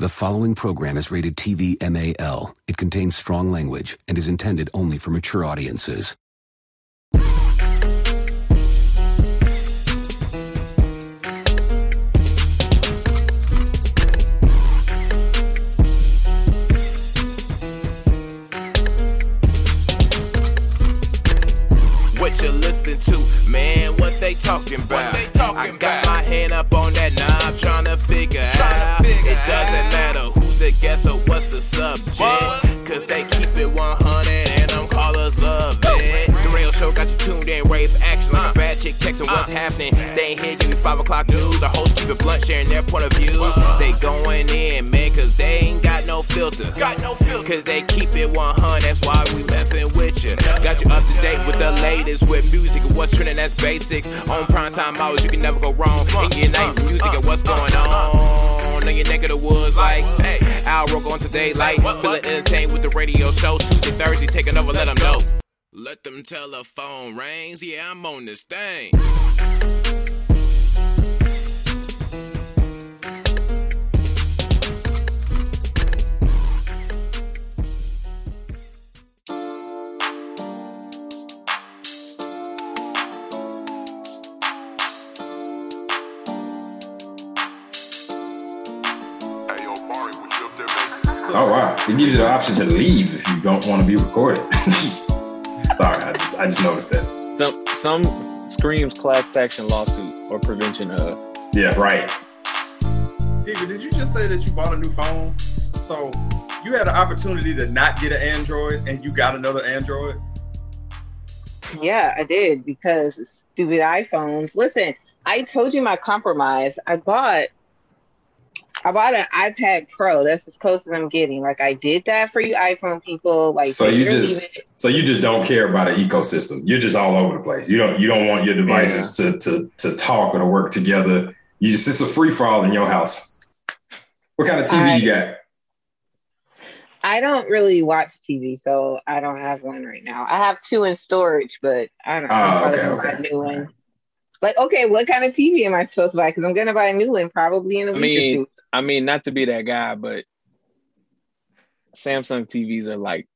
The following program is rated TV MAL. It contains strong language and is intended only for mature audiences. What you listening to, man? What they talking about? they talking I got about? Doesn't matter who's the guest or what's the subject. What? Chick texting what's Uh. happening. They ain't getting the 5 o'clock news. Our hosts keep it blunt, sharing their point of views. Uh. They going in, man, cause they ain't got no filter. Got no filter. Cause they keep it 100, that's why we messing with you. Got you up to date with the latest with music and what's trending, that's basics. On prime time hours, you can never go wrong. In your night with music and what's going on. In your neck of the woods, like, hey, Al Rogo on today, like, feeling entertained with the radio show. Tuesday, Thursday, take another, let them know. Let them telephone rings, yeah, I'm on this thing. Hey, yo, Barry, what you up there making? Oh wow! It gives you the option to leave if you don't want to be recorded. Sorry, I just I just noticed that. Some some screams class action lawsuit or prevention of. Yeah, right. Digger, did you just say that you bought a new phone? So you had an opportunity to not get an Android and you got another Android? Yeah, I did because stupid iPhones. Listen, I told you my compromise. I bought I bought an iPad Pro. That's as close as I'm getting. Like I did that for you iPhone people. Like So you just even- so you just don't care about an ecosystem. You're just all over the place. You don't you don't want your devices to to to talk or to work together. You just it's a free for all in your house. What kind of TV I- you got? I don't really watch TV, so I don't have one right now. I have two in storage, but I don't Oh, I'm probably okay, buy okay. a new one. Like, okay, what kind of TV am I supposed to buy? Because I'm gonna buy a new one probably in a I week mean, or two. I mean, not to be that guy, but Samsung TVs are like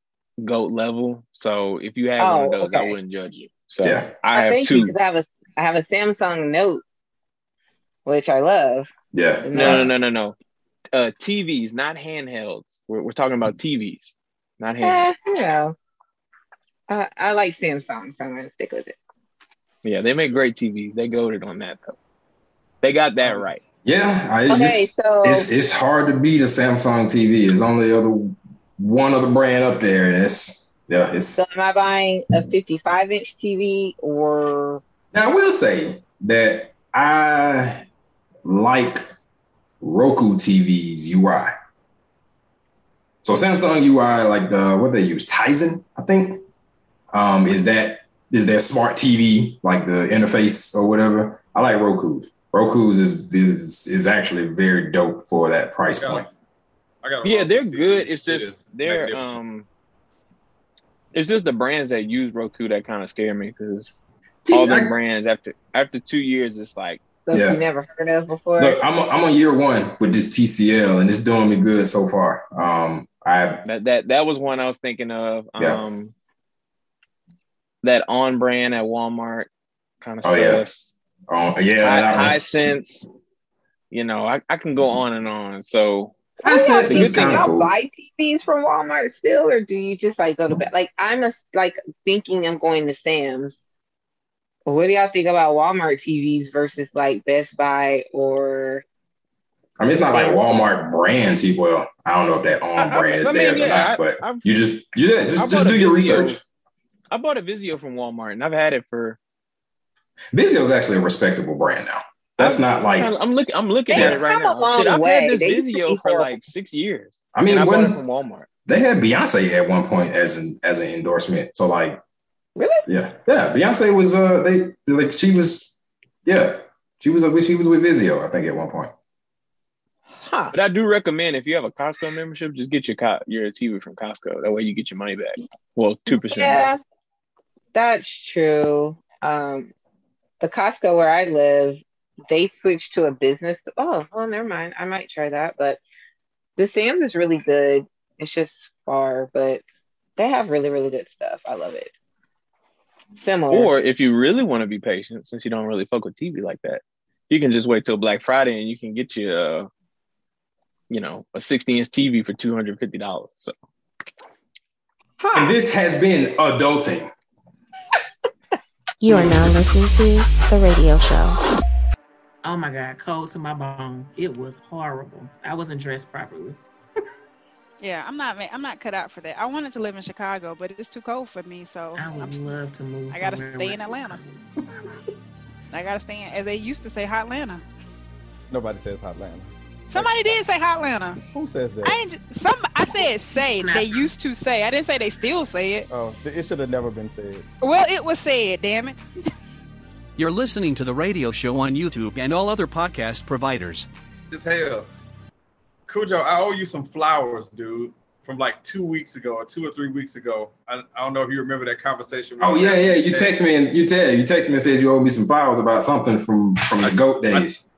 goat level. So if you have one Oh, of those, I wouldn't judge you. So Yeah. I have thank you two. because I have a I have a Samsung Note, which I love. Yeah. No, no, no, no, no. Uh, TVs, not handhelds. We're, we're talking about TVs, not handhelds. Eh, you know, I, I like Samsung, so I'm gonna stick with it. Yeah, they make great TVs. They goaded on that though. They got that right. Yeah. I, Okay, it's, so it's it's hard to beat a Samsung TV. There's only other one other brand up there, it's yeah, it's so am I buying a 55 inch TV or Now, I will say that I like Roku TV's UI. So Samsung UI, like the what they use, Tizen, I think, um, is that is their smart TV, like the interface or whatever. I like Roku's. Roku's is is is actually very dope for that price Yeah. point. I got Yeah, they're TV. good. It's just is they're um, it's just the brands that use Roku that kind of scare me because all the brands after after two years, it's like stuff Yeah. you never heard of before? Look, I'm I'm on year one with this TCL, and it's doing me good so far. Um, I that that that was one I was thinking of. Yeah. Um, that on brand at Walmart kind of Oh, yeah. Sus. oh yeah, High, that Hisense. You know, I, I can go on and on. So High y'all, sense do is y'all cool. buy TVs from Walmart still, or do you just like go to bed? Like I'm just like thinking I'm going to Sam's. What do y'all think about Walmart TVs versus like Best Buy or I mean, it's not like Walmart brand TV. Well, I don't know if that on I- I- brand is I mean, theirs or yeah, not, I- but I've- you just you yeah, I just, bought just do your Vizio. research. I bought a Vizio from Walmart and I've had it for. Vizio is actually a respectable brand now. That's not like I'm looking. I'm looking at it right now. Shit, I've way. had this They used to be Vizio for like six years. I mean, and I bought it from Walmart. they had Beyonce at one point as an as an endorsement, so like really? yeah, yeah, Beyonce was uh they like she was yeah she was uh, she was with Vizio I think at one point. Huh. But I do recommend if you have a Costco membership, just get your co- your TV from Costco. That way you get your money back. Well, two percent. Yeah, that's true. Um, the Costco where I live, they switched to a business. Oh, well, never mind. I might try that, but The Sam's is really good. It's just far, but they have really, really good stuff. I love it. Similar. Or if you really want to be patient, since you don't really fuck with TV like that, you can just wait till Black Friday and you can get you a, you know, a 60 inch TV for two hundred fifty dollars. So Huh. And this has been adulting. You are now listening to The Radio Show. Oh my God, cold to my bone. It was horrible. I wasn't dressed properly. Yeah, I'm not. I'm not cut out for that. I wanted to live in Chicago, but it's too cold for me. So I I'm, would love to move. I gotta stay in Atlanta. I gotta stay in, as they used to say, Hot Atlanta. Nobody says Hotlanta. Somebody did say Hot Atlanta. Who says that? I ain't. Some. I said say. They used to say. I didn't say they still say it. oh, it should have never been said. Well, it was said. Damn it. You're listening to the radio show on YouTube and all other podcast providers. As hell. Cujo, I owe you some flowers, dude, from like two weeks ago or two or three weeks ago. I, I don't know if you remember that conversation. Oh yeah, yeah. You text me and you tell you text me and said you owe me some flowers about something from from the goat days. I,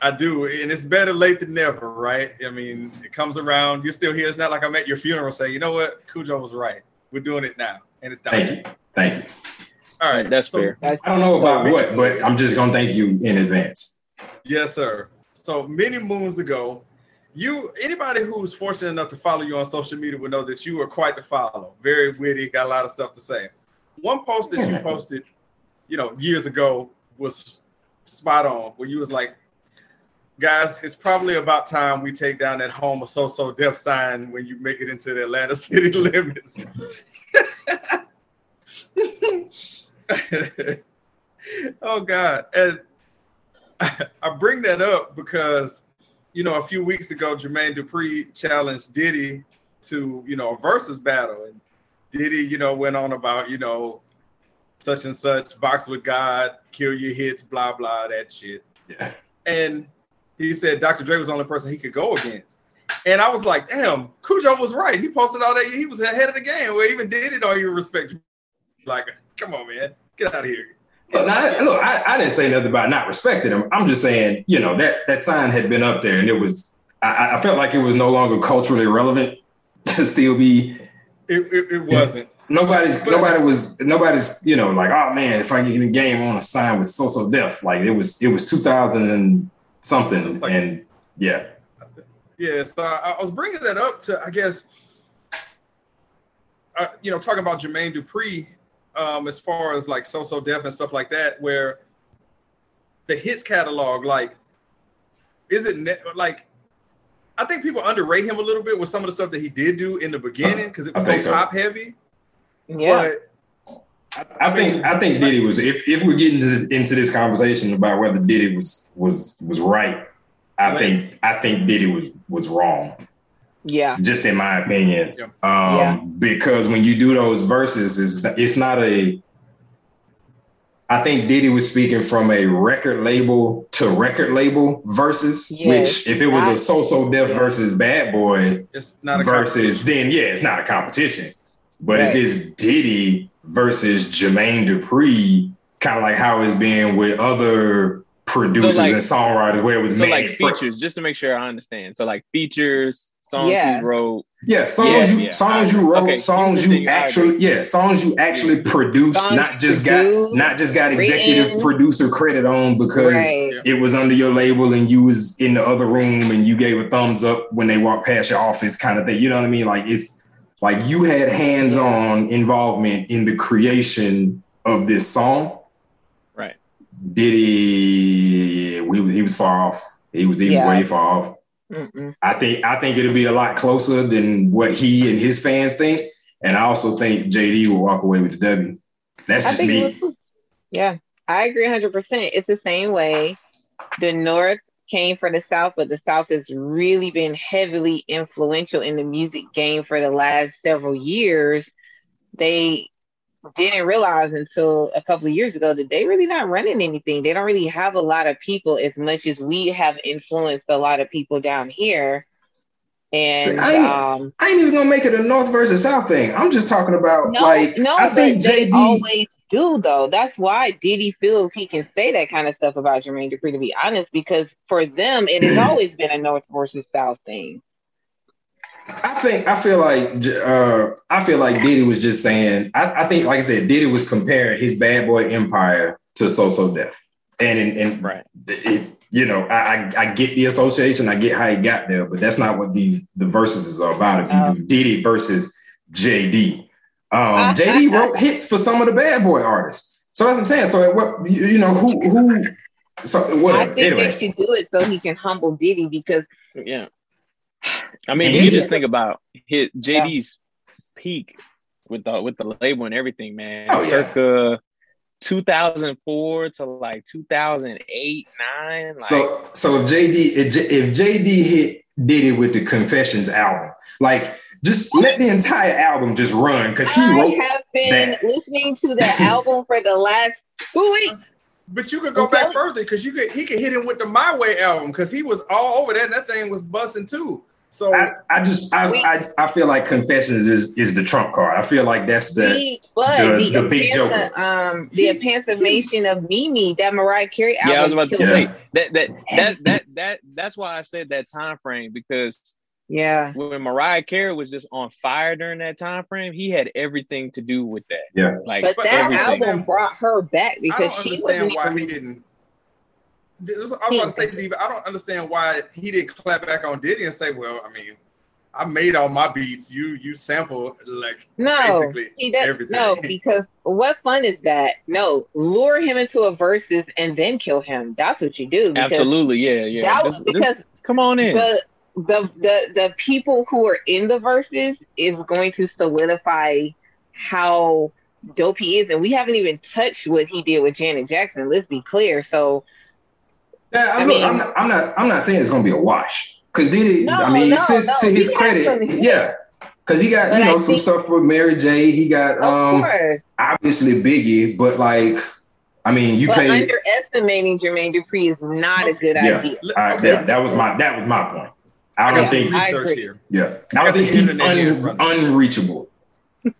I do, and it's better late than never, right? I mean, it comes around. You're still here. It's not like I'm at your funeral saying, you know what, Cujo was right. We're doing it now, and it's done. Thank you, thank you. All right, that's so- fair. That's I don't know about what, but I'm just gonna thank you in advance. Yes, sir. So many moons ago, you anybody who's fortunate enough to follow you on social media will know that you are quite the follow. Very witty, got a lot of stuff to say. One post that you posted, you know, years ago was spot on. Where you was like, guys, it's probably about time we take down that home or So So Def sign when you make it into the Atlanta city limits. oh God. And I bring that up because, you know, a few weeks ago, Jermaine Dupri challenged Diddy to, you know, a versus battle. And Diddy, you know, went on about, you know, such and such, box with God, kill your hits, blah, blah, that shit. Yeah. And he said Dr. Dre was the only person he could go against. And I was like, damn, Cujo was right. He posted all that. He was ahead of the game. Where even Diddy don't even respect. Like, come on, man, get out of here. Look, I, look, I, I didn't say nothing about not respecting him. I'm just saying, you know, that that sign had been up there, and it was. I, I felt like it was no longer culturally relevant to still be. It, it, it wasn't. Nobody's nobody was nobody's you know like oh man if I get in the game I want to sign with So So Def like it was it was 2000 and something like- and yeah Yeah, so I, I was bringing that up to, I guess, uh, you know, talking about Jermaine Dupri, um, as far as like So So Def and stuff like that, where the hits catalog, like, is it ne- like? I think people underrate him a little bit with some of the stuff that he did do in the beginning because it was so, think so. top heavy. yeah. But I think I think Diddy was if if we're getting into, into this conversation about whether Diddy was was was right I think I think Diddy was was wrong Yeah. just in my opinion. Yeah. Um, Yeah. because when you do those verses, it's it's not a. I think Diddy was speaking from a record label to record label versus, Yes, which if it was a not- so so def versus Bad Boy it's not a versus, then yeah, it's not a competition. But if it's Diddy versus Jermaine Dupri, kind of like how it's been with other producers like- and songwriters, where it was So made like fir- features, just to make sure I understand. So like features, songs Yeah. he wrote. Yeah, songs Yeah, you yeah. songs you wrote, okay, songs you you actually yeah, songs you actually produced, Songs not just produced, got not just got executive written. producer credit on because Right. it was under your label and you was in the other room and you gave a thumbs up when they walked past your office kind of thing. You know what I mean? Like it's like you had hands-on involvement in the creation of this song. Right. Diddy we he was far off. He was he was way far off. Mm-mm. I think I think it'll be a lot closer than what he and his fans think, and I also think JD will walk away with the W. That's just me. was- yeah, I agree 100%. It's the same way the North came from the South, but the South has really been heavily influential in the music game for the last several years. They didn't realize until a couple of years ago that they really not running anything. They don't really have a lot of people as much as we have influenced a lot of people down here. And See, I ain't- um, I ain't even gonna make it a North versus South thing. I'm just talking about No, like no, I think JD. always do though. That's why Diddy feels he can say that kind of stuff about Jermaine Dupri. To be honest, because for them, it has always been a North versus South thing. I think I feel like uh, I feel like Diddy was just saying. I, I think, like I said, Diddy was comparing his Bad Boy Empire to So So Def, and and, and Right. it, you know, I, I I get the association, I get how he got there, but that's not what these the verses is about. If you do Diddy versus JD, um, JD wrote hits for some of the Bad Boy artists, so that's what I'm saying. So what you, you know who who so I think Anyway, they should do it so he can humble Diddy because Yeah. I mean, you just think about his JD's peak with the with the label and everything, man. Oh, yeah. Circa 2004 to like 2008, nine. Like, So so if JD if, J- if JD hit Diddy with the Confessions album, like just let the entire album just run because he wrote. I have been that. listening to the album for the last two weeks. But you could go back further because you could he could hit him with the My Way album because he was all over that and that thing was busting too. So I, I just I, I I feel like Confessions is is the trump card. I feel like that's the The, the, the, the big Apansa- joker. um the emancipation of Mimi, that Mariah Carey album. yeah, I was about to killed say me. that that that that that that's why I said that time frame because yeah, when Mariah Carey was just on fire during that time frame, he had everything to do with that. Yeah, like but that everything. album brought her back because I don't she understand why even he didn't. This- I was about to say, Steve, I don't understand why he didn't clap back on Diddy and say, "Well, I mean, I made all my beats. You you sample like No, basically he does everything." no because what fun is that? No, lure him into a versus and then kill him. That's what you do. because Absolutely, yeah, yeah. That This- was this- because come on in. the the the the people who are in the verses is going to solidify how dope he is, and we haven't even touched what he did with Janet Jackson. Let's be clear. So Yeah, I I'm, mean- I'm, not, I'm not. I'm not saying it's gonna be a wash because Diddy. No, I mean, no, to, no, to his has credit, yeah, because he got But you know I some stuff for Mary J. He got um course. obviously Biggie, but like, I mean, you but pay. underestimating Jermaine Dupri is not a good yeah, idea. I- yeah, that was my that was my point. I I don't got think. some I research here. Yeah, I I don't think the he's internet here in un, front of me. unreachable.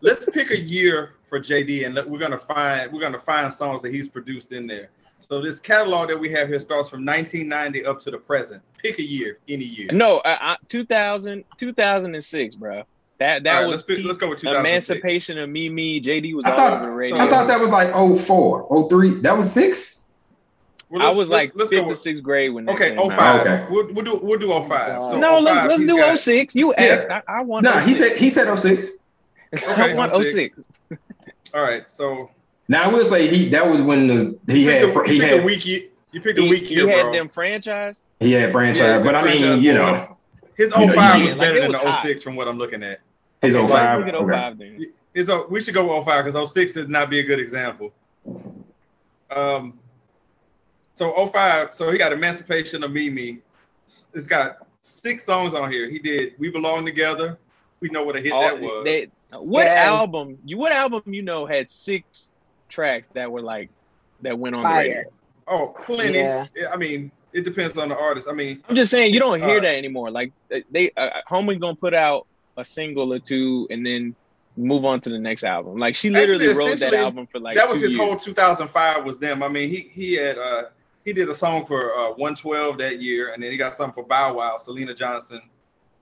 Let's pick a year for JD, and we're gonna find we're gonna find songs that he's produced in there. So this catalog that we have here starts from 1990 up to the present. Pick a year, any year. No, I, I, 2000, 2006, bro. That that All right, was let's pick- let's go with 2006. Emancipation of Mimi. JD was I all thought over the radio. I thought that was like 04, 03. That was six. Well, I let's- was let's- like let's fifth or sixth grade when Okay, oh five. Okay. We'll, we'll do we'll do 05. So no, 05, let's let's do got- 06. You Yeah. asked. I, I want. No, he said he said 06. I want 06. 06. All right, so Now I will say he that was when the he you had picked a, he you picked had a weak year. You picked a He, weak he had them franchise. he had franchise, Yeah, but I franchise mean, you know, His You know, 05 was get- like, better it than the hot. 06 from what I'm looking at. his Okay, 05. Look okay. 05 then. It's a, we should go 05 because 06 does not be a good example. Um, so 05, so he got Emancipation of Mimi. It's got six songs on here. He did We Belong Together. We know what a hit All- that was. they- what Yeah. album? You what album you know had six tracks that were like that went on the radio? oh, plenty. Yeah. Yeah, I mean, it depends on the artist. I mean, I'm just saying you don't hear Uh, that anymore. Like they, uh, Homie gonna put out a single or two and then move on to the next album. Like she literally Actually, wrote that album for like that was two his years. whole 2005 was them. I mean, he he had uh he did a song for uh 112 that year, and then he got something for Bow Wow, Selena Johnson.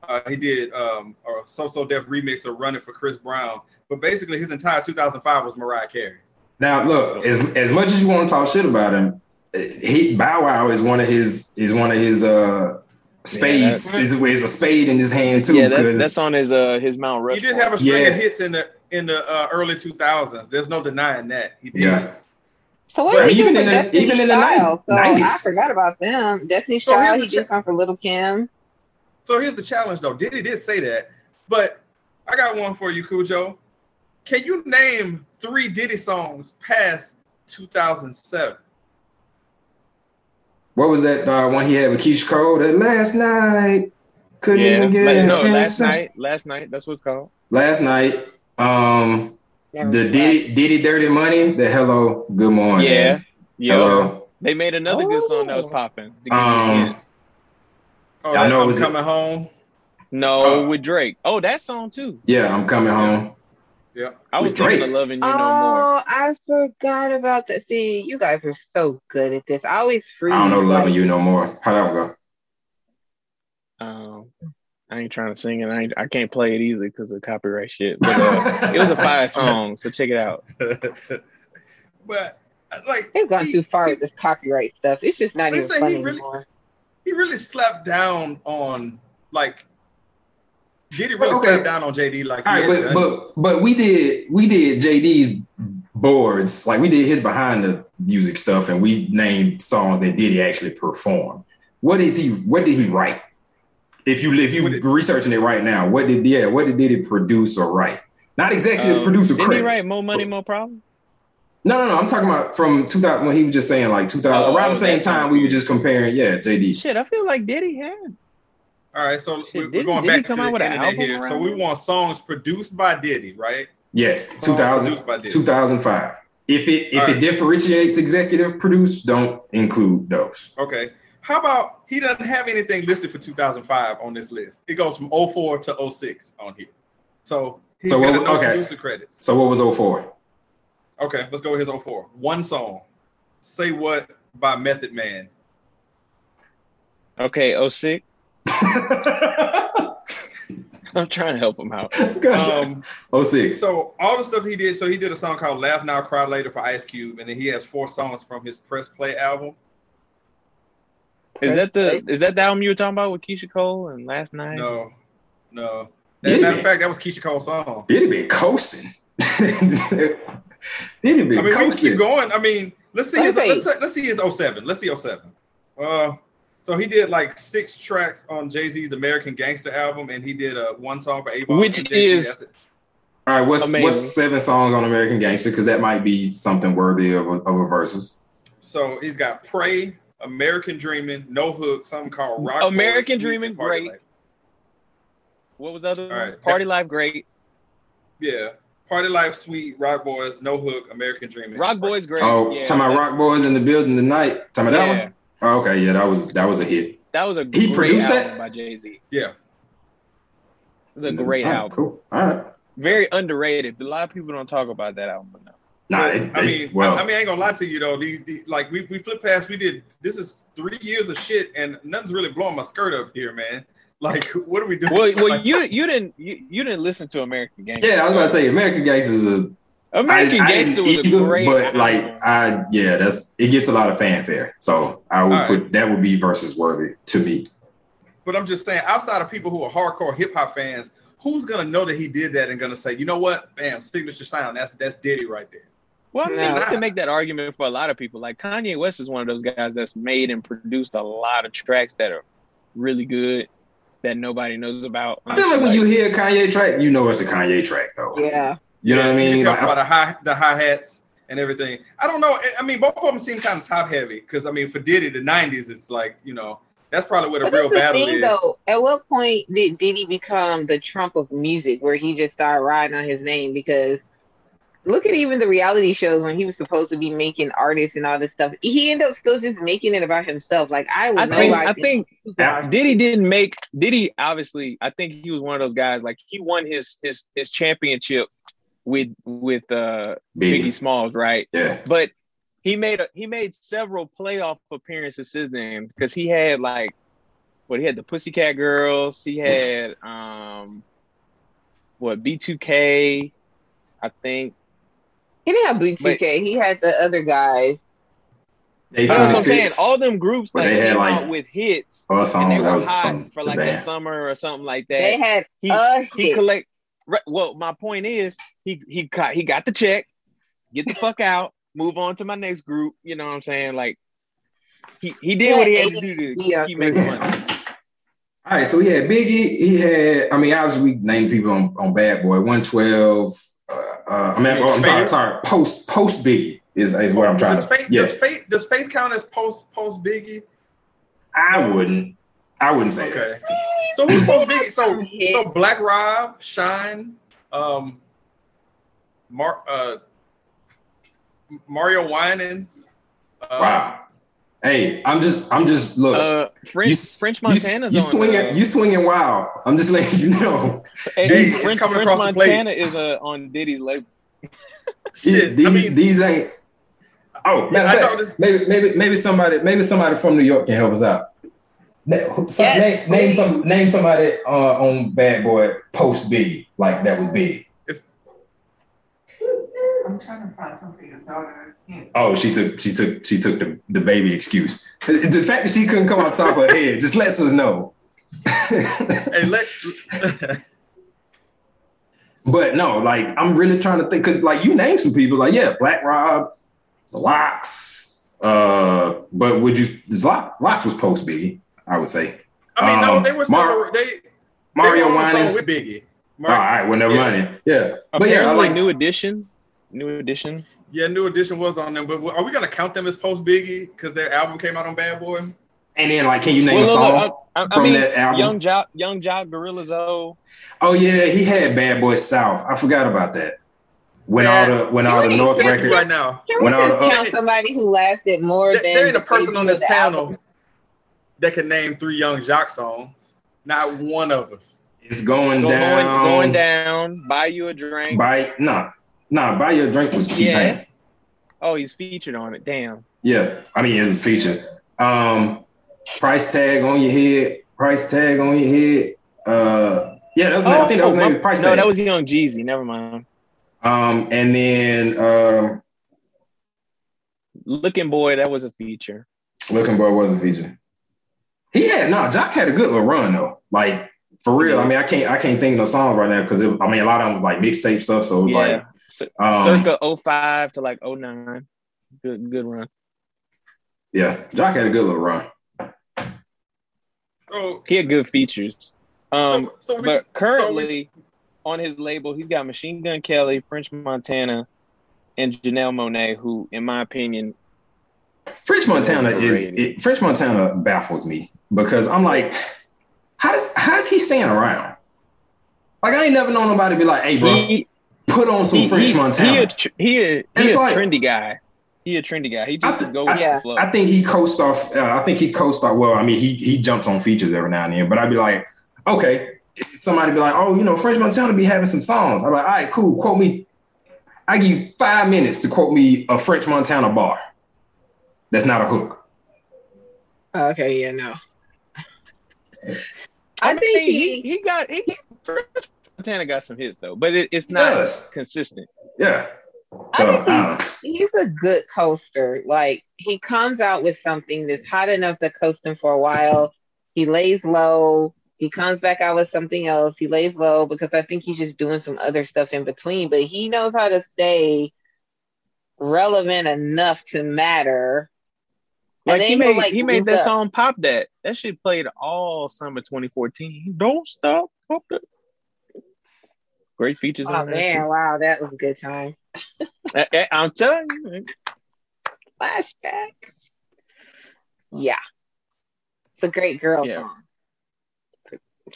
Uh, he did um a So So Def remix of Running for Chris Brown. But basically, his entire 2005 was Mariah Carey. Now look, as as much as you want to talk shit about him, he Bow Wow is one of his is one of his uh spades. Yeah, is, is a spade in his hand too. yeah, that, 'cause- that's on his uh his Mount Rush. He did have a string Yeah. of hits in the in the uh, early 2000s. There's no denying that. He did. yeah. So what But did he even in the- Destiny even in the Child? So I forgot about them. Destiny So here's Child, the he did cha- something for Lil' Kim. So here's the challenge, though. Diddy did say that, but I got one for you, Cujo. Can you name three Diddy songs past 2007? What was that uh, one he had with Keyshia Cole? That last night couldn't yeah, even get like, an no, last night, last night. That's what it's called. Last night, um, Never the forgot. Diddy, Diddy Dirty Money. The Hello, Good Morning. Yeah, yeah. Hello. They made another good song that was Oh. popping. to give you a Um. Oh, I know it I'm was- coming home. no, uh, with Drake. Oh, that song too. Yeah, I'm coming home. Yeah. I was with thinking Drake. of loving you Oh, no more. I forgot about that. See, you guys are so good at this. I always freeze. I don't know loving you no more. How that go? Um, I ain't trying to sing it. I ain't, I can't play it either because of copyright shit. But uh, it was a fire song, so check it out. but like They've gone he- too far with this copyright stuff. It's just not even Listen, he funny really- anymore. he really slapped down on like Diddy really Okay. slapped down on JD like All right, but done. but but we did we did JD's boards like we did his behind the music stuff, and we named songs that Diddy actually perform. What is he? What did he write? If you if you researching it right now, what did yeah what did Diddy produce or write? Not executive Um, producer Didn't he credit. write More Money, More Problem? No, no, no. I'm talking about from 2000 when he was just saying like 2000 Oh, around the same time time we were just comparing. Yeah, JD. Shit, I feel like Diddy had. All right, so we, we're didn't- going back come to out the with an internet album here. So we then? want songs produced by Diddy, right? Yes, Songs 2000, by Diddy. 2005. If it if All it right. differentiates executive produce, don't include those. Okay. How about he doesn't have anything listed for 2005 on this list? It goes from 04 to 06 on here. So he's So got what- no okay. producer credits. So what was 04? Okay, let's go with his 04. One song. Say What by Method Man. Okay, 06. I'm trying to help him out. Um, 06. So all the stuff he did, so he did a song called "Laugh Now, Cry Later" for Ice Cube, and then he has four songs from his Press Play album. Is that the is that the album you were talking about with Keyshia Cole and last night? No, no. As a matter he? of fact, that was Keyshia Cole's song. Diddy be coasting. Diddy be I mean, we can coasting. keep going. I mean, let's see his let's, say- let's see his 07. Let's see 07. Uh, so he did like six tracks on Jay Z's American Gangster album, and he did uh, one song for Avon, Which is- All right, what's Amazing. what's seven songs on American Gangster? Because that might be something worthy of a, of a versus. So he's got Pray, American Dreaming, No Hook, something called Rock. American Boys, Sweet, Dreaming, Party great. Life. What was the other All one? right. Party Life, great. Yeah. Party Life, Sweet, Roc Boys, No Hook, American Dreaming. Roc Boys, great. Oh, yeah, talking about Roc Boys in the building tonight. Talking about Yeah. that one. Oh, okay, yeah, that was that was a hit. That was a He great produced album that? by Jay Z. Yeah. It was a great All right, album. Cool. All right. Very underrated. A lot of people don't talk about that album enough. Nah, But, they- I they- mean, well, I mean, I ain't gonna lie to you though. These, these like we we flipped past. We did. This is three years of shit, and nothing's really blowing my skirt up here, man. Like, what are we doing? Well, well, Like, you you didn't you, you didn't listen to American Gangster. yeah, I was so- about to say American Gangster is a American I- I was didn't a either, great. but album. like I yeah, that's it gets a lot of fanfare. So I would All right. put that would be versus worthy to me. but I'm just saying, outside of people who are hardcore hip hop fans, who's gonna know that he did that and gonna say, you know what, bam, signature sound. That's that's Diddy right there. Well, I mean, No. you can make that argument for a lot of people. Like Kanye West is one of those guys that's made and produced a lot of tracks that are really good that nobody knows about. I feel like when you hear a Kanye track, you know it's a Kanye track though. Yeah. You know what I You mean? talk Like, about the high the hi hats and everything. I don't know. I- I mean, both of them seem kind of top heavy because I mean, for Diddy, the '90s, it's like you know that's probably where the But real that's the battle thing, is. though. At what point did did he become the Trump of music, where he just started riding on his name? Because look at even the reality shows when he was supposed to be making artists and all this stuff. He ended up still just making it about himself. Like I I know. think I I think superstars. Diddy didn't make Diddy obviously I think he was one of those guys like he won his his his championship with with uh Biggie. Biggie Smalls, right? Yeah. But he made a, he made several playoff appearances since then because he had like what he had the Pussycat Girls, he had um what B2K, I think. He didn't have B2K. He had the other guys. But that's what I'm saying. six, All them groups like they had, came like, out with hits oh, and they were hot from for like the band. summer or something like that. They had he a he hit. collect. Well, my point is he he got he got the check, get the fuck out, move on to my next group. You know what I'm saying? Like he he did Yeah, what he had to do to yeah, keep making money. All right, so he had Biggie. He had, I mean, obviously we named people on, on Bad Boy, 112. Uh, uh, I mean, oh, I'm sorry, sorry. Post post Biggie is, is what I'm trying does to. faith, Yeah, does faith does faith count as post post Biggie? I wouldn't. I wouldn't say that. Okay. So who's post Biggie? So so Black Rob, Shyne, um, Mar- uh, Mario Winans. Uh, Wow. Hey, I'm just, I'm just look. Uh, French you, French you- Montana's you, on. swinging, uh, you swinging wild. I'm just letting you know. hey, Hey, it's French, coming French across the plate. Montana is uh, on Diddy's label. Shit, these, I mean- these ain't. Oh, Yeah, I know this- maybe, maybe, maybe somebody, maybe somebody from New York can help us out. Na- some- name, name some name somebody uh, on Bad Boy post big like that would big. I'm trying to find something your daughter can't. Oh, she took she took she took the, the baby excuse. The fact that she couldn't come on top of her head just lets us know. hey, let But no, like I'm really trying to think because like you named some people like yeah, Black Rob, Lox. Uh, but would you Lock Lox was post Biggie, I would say. I mean, no, Um, they were still Mar- they Mario they were on the song Winans. with Biggie. All right, well never Yeah. mind. it. Yeah, but yeah, I Apparently, like new edition. New edition. Yeah, New Edition was on them, but are we gonna count them as post Biggie because their album came out on Bad Boy? And then like, can you name Well, a song look, I, I from mean, that album? Yung Joc, Yung Joc, Gorilla Zoe. Oh yeah, he had Bad Boy South. I forgot about that. When all the when all the North just- records right now. Can we When all the- count somebody who lasted more There, than there ain't a the person on this panel album? that can name three Yung Joc songs. Not one of us. It's going Go- down. Going, going down. Buy you a drink. Buy nah, nah. Buy your drink was T Pain. Yes. Oh, he's featured on it. Damn. Yeah, I mean it's featured. Um, price tag on your head. Price tag on your head. Uh, yeah, that was, I think that was oh, price no, tag. that was Young Jeezy. Never mind. um, and then um, Looking Boy, that was a feature. Looking Boy was a feature. He had no. Joc had a good little run though. Like for real. I mean, I can't I can't think of no songs right now because I mean a lot of them was like mixtape stuff. So it was Yeah. like um, Circa 05 to like 09. Good, good run. yeah, Joc had a good little run. So He had good features. Um, so we- but so currently on his label, he's got Machine Gun Kelly, French Montana, and Janelle Monáe, who, in my opinion, French Montana is it, French Montana baffles me because I'm like, how does how is he staying around? Like I ain't never known nobody be like, hey bro, he, put on some he, French he, Montana. he a, he a, he a like- trendy guy. He a trendy guy. He just th- go with I, the flow. I think he coast off. Uh, I think he coast off. Well, I mean, he he jumps on features every now and then. But I'd be like, okay, somebody be like, oh, you know, French Montana be having some songs. I'm like, all right, cool. Quote me. I give you five minutes to quote me a French Montana bar. That's not a hook. Okay, yeah, no. I, I mean, think he, he- he got he, French Montana got some hits though, but it, it's not Yes. consistent. Yeah. I So think I don't know. He's a good coaster. Like he comes out with something that's hot enough to coast him for a while. He lays low. He comes back out with something else. He lays low because I think he's just doing some other stuff in between. But he knows how to stay relevant enough to matter. Like then he made like, he made that up. song "Pop That." That shit played all summer 2014. Don't stop, pop that. Great features Oh on there. man, wow, that was a good time. I, I, I'm telling you, man. Flashback. Yeah. It's a great girl Yeah. song.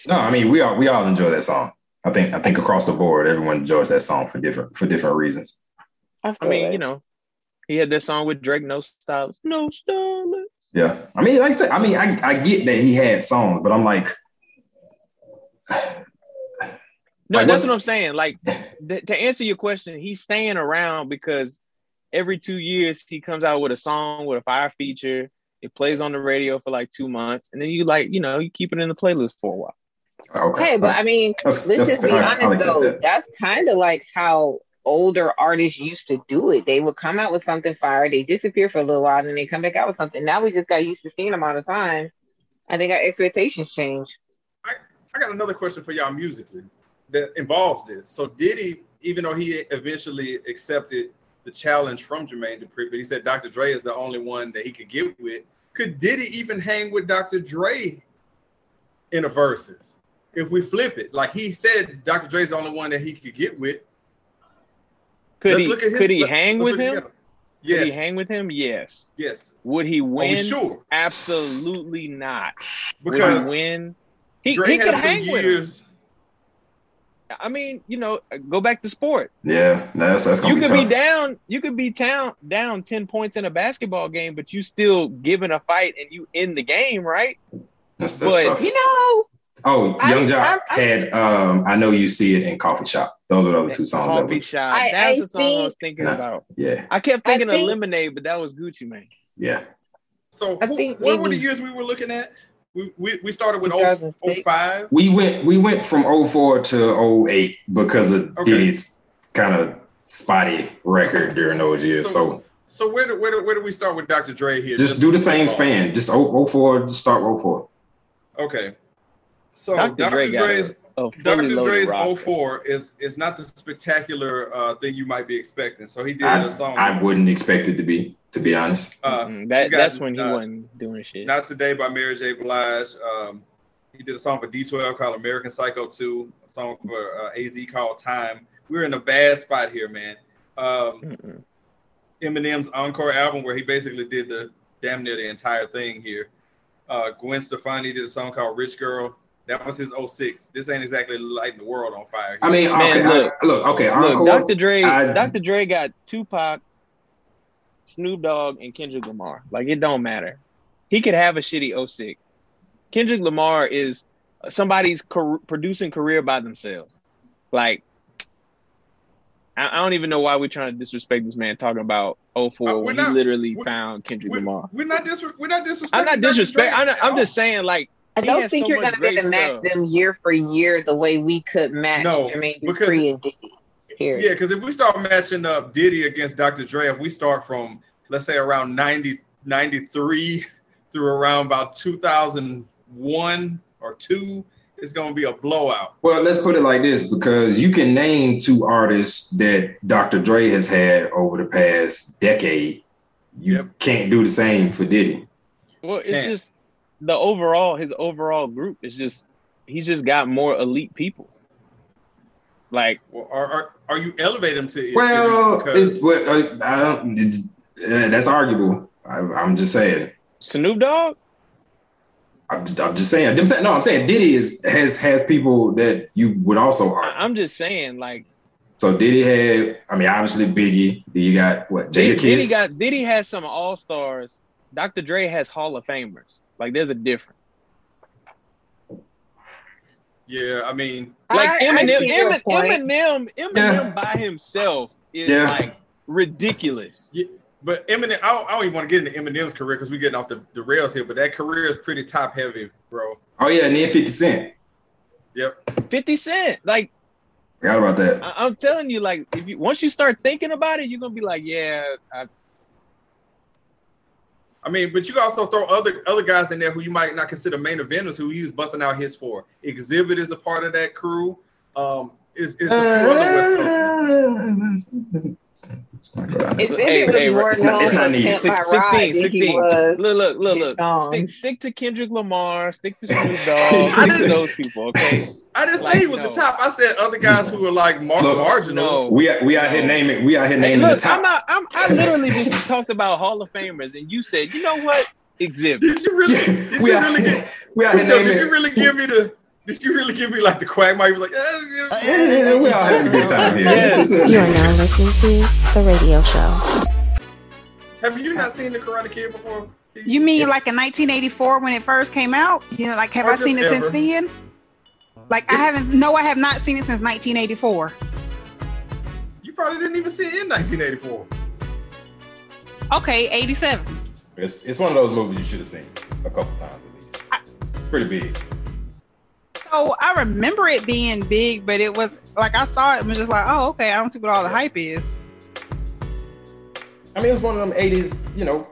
No, I mean we all we all enjoy that song. I think I think across the board, everyone enjoys that song for different for different reasons. Of I mean, course. you know, he had that song with Drake, "No Stylist." No Stylist. Yeah, I mean, like I said, I mean, I, I get that he had songs, but I'm like, No, Like, that's what I'm saying. Like th- to answer your question, he's staying around because every two years he comes out with a song with a fire feature. It plays on the radio for like two months, and then you like, you know, you keep it in the playlist for a while. okay, Hey, but I mean, That's- let's that's just be. I'll honest accept though. that. That's kind of like how older artists used to do it. They would come out with something fire, they disappear for a little while, and then they come back out with something. Now we just got used to seeing them all the time. I think our expectations change. I got another question for y'all musically that involves this. So Diddy, even though he eventually accepted the challenge from Jermaine Dupri, but he said Dr. Dre is the only one that he could get with. Could Diddy even hang with Dr. Dre in a verses? If we flip it, like he said, Dr. Dre's the only one that he could get with. Could Let's he? look at his- could he hang with him? together. Could Yes. he hang with him? Yes. Yes. Would he win? sure? Absolutely not. Because Would he win? He, Dre he could hang with him. Years. I mean, you know, go back to sports. yeah, that's that's gonna You be could be tough. down. You could be down down ten points in a basketball game, but you still giving a fight and you in the game, right? That's, that's but tough. You know, Oh, I- Yung Joc I- I- had um, I know you see it in Coffee Shop. Those are the other two songs. that coffee was- shop. I- That's I the song I was thinking Yeah. about. Yeah, I kept I thinking think- of Lemonade, but that was Gucci Mane. yeah. So I who, think what were the years we were looking at We, we, we started with 2006. 05. We went we went from 04 to 08 because of Okay. Diddy's kind of spotty record during those years. So, So where do, where do, where do we start with Dr. Dre here? just do the same span. Just 04, just start 04. Okay. So Dr. Dr. Dre Dre's a, a Dr. Dre's roster. 04 is is not the spectacular uh, thing you might be expecting. So he did I, a song. I wouldn't expect it to be, to be honest. uh, Mm, that got, that's when he uh, wasn't doing shit. Not Today by Mary J. Blige. Um, he did a song for D12 called American Psycho 2, a song for uh, AZ called Time. We're in a bad spot here, man. Um, Mm-mm. Eminem's encore album, where he basically did the damn near the entire thing here. Uh, Gwen Stefani did a song called Rich Girl. That was his 06. This ain't exactly lighting the world on fire. I mean, Man, okay, look. I, look, okay, Look, Encore, Dr. Dre, I- Dr. Dre got Tupac, Snoop Dogg, and Kendrick Lamar. Like it don't matter. He could have a shitty 06. Kendrick Lamar is somebody's car- producing career by themselves. Like I, I don't even know why we're trying to disrespect this man talking about 04 Uh, when not- he literally we- found Kendrick we- Lamar. We're not dis- we're not disrespecting. I'm not disrespecting. I'm, not, I'm just saying, like I don't think so you're gonna be able to match them year for year the way we could match No, Jermaine because- Dupri and Diddy. Period. Yeah, because if we start matching up Diddy against Dr. Dre, if we start from let's say around 90, 93 through around about 2001 or two, it's gonna be a blowout. Well, let's put it like this because you can name two artists that Dr. Dre has had over the past decade. You can't do the same for Diddy. Well, it's Can't. just the overall his overall group is just he's just got more elite people. Like Well, are, are, are you elevating him to Well, because it's, well uh, I don't, it- uh, that's arguable. I, I'm just saying. Snoop Dogg, I'm, I'm just saying. I'm saying. No, I'm saying Diddy is has has people that you would also argue. I- I'm just saying, like So Diddy had. I mean, obviously Biggie. Then you got what Diddy, Jada Diddy Kiss. got Diddy has some all stars. Dr. Dre has Hall of Famers. Like there's a difference. Yeah, I mean, Like I- I Eminem, see Emin- Eminem, Eminem Yeah. by himself is Yeah. like ridiculous. yeah, but Eminem, I don't, I don't even want to get into Eminem's career because we're getting off the, the rails here. But that career is pretty top heavy, bro. Oh yeah, and then Fifty Cent. Yep. 50 Cent. Like Forgot about that. I- I'm telling you, like if you once you start thinking about it, you're gonna be like, yeah, I, I mean, but you also throw other other guys in there who you might not consider main eventers who he's busting out hits for. Xzibit is a part of that crew. Um, is is a few other West Coasters. If Hey, Diddy was hey, more it's not- known it's not needed. Six- 16, 16. Look, look, look, look. Stick, stick to Kendrick Lamar. Stick to Snoop Dogg. stick to those people. Okay. I didn't Like, say he was no. the top. I said other guys who were like mar- Look, marginal. No. We we out here naming. We out here Hey, naming the look, top. I'm not. I'm. I literally just talked about Hall of Famers, and you said, you know what? Xzibit. Did you really? Did we you out, really get? we out here Joe, did you really give me the? Did you really give me like the quagmire? You was like, eh, yeah, Yeah, yeah, we all having a good time here. Yes. You are now listening to The Radio Show. have you not seen the Karate Kid before? You mean like in 1984 when it first came out? You know, like have Or I seen it just since then? Like I haven't. No, I have not seen it since 1984. You probably didn't even see it in 1984. Okay, 87. It's, it's one of those movies you should have seen a couple times at least. It's pretty big. So I remember it being big, but it was like I saw it and was just like, oh, okay. I don't see what all the hype is. I mean, it was one of them '80s, you know,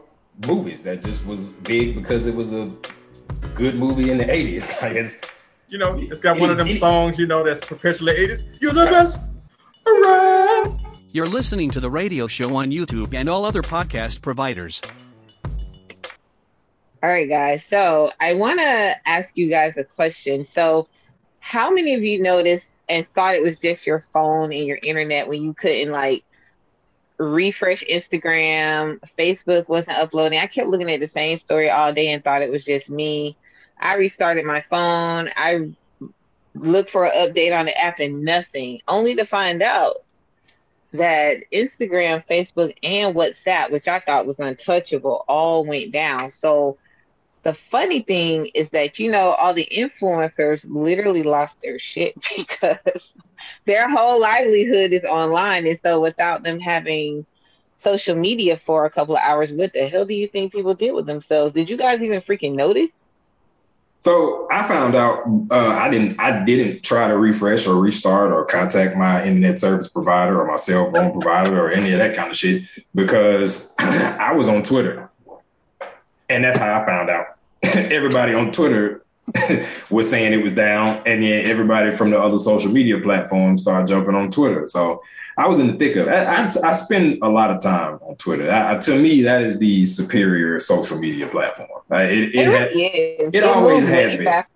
movies that just was big because it was a good movie in the '80s. Like it's, You know, it's got one of them Any- songs, you know, that's perpetually 80s. You're the best around. You're listening to the radio show on YouTube and all other podcast providers. All right, guys. So I want to ask you guys a question. So, how many of you noticed and thought it was just your phone and your internet when you couldn't like refresh Instagram, Facebook wasn't uploading? I kept looking at the same story all day and thought it was just me. I restarted my phone. I looked for an update on the app and nothing, only to find out that Instagram, Facebook, and WhatsApp, which I thought was untouchable, all went down. So the funny thing is that you know all the influencers literally lost their shit because their whole livelihood is online, and so without them having social media for a couple of hours, what the hell do you think people did with themselves? Did you guys even freaking notice? So I found out uh, I didn't I didn't try to refresh or restart or contact my internet service provider or my cell phone provider or any of that kind of shit because I was on Twitter, and that's how I found out. Everybody on Twitter was saying it was down, and then everybody from the other social media platforms started jumping on Twitter. So I was in the thick of it. I, I, I spend a lot of time on Twitter. I, to me, that is the superior social media platform. Uh, it, it, It ha- really is. it always has been. it,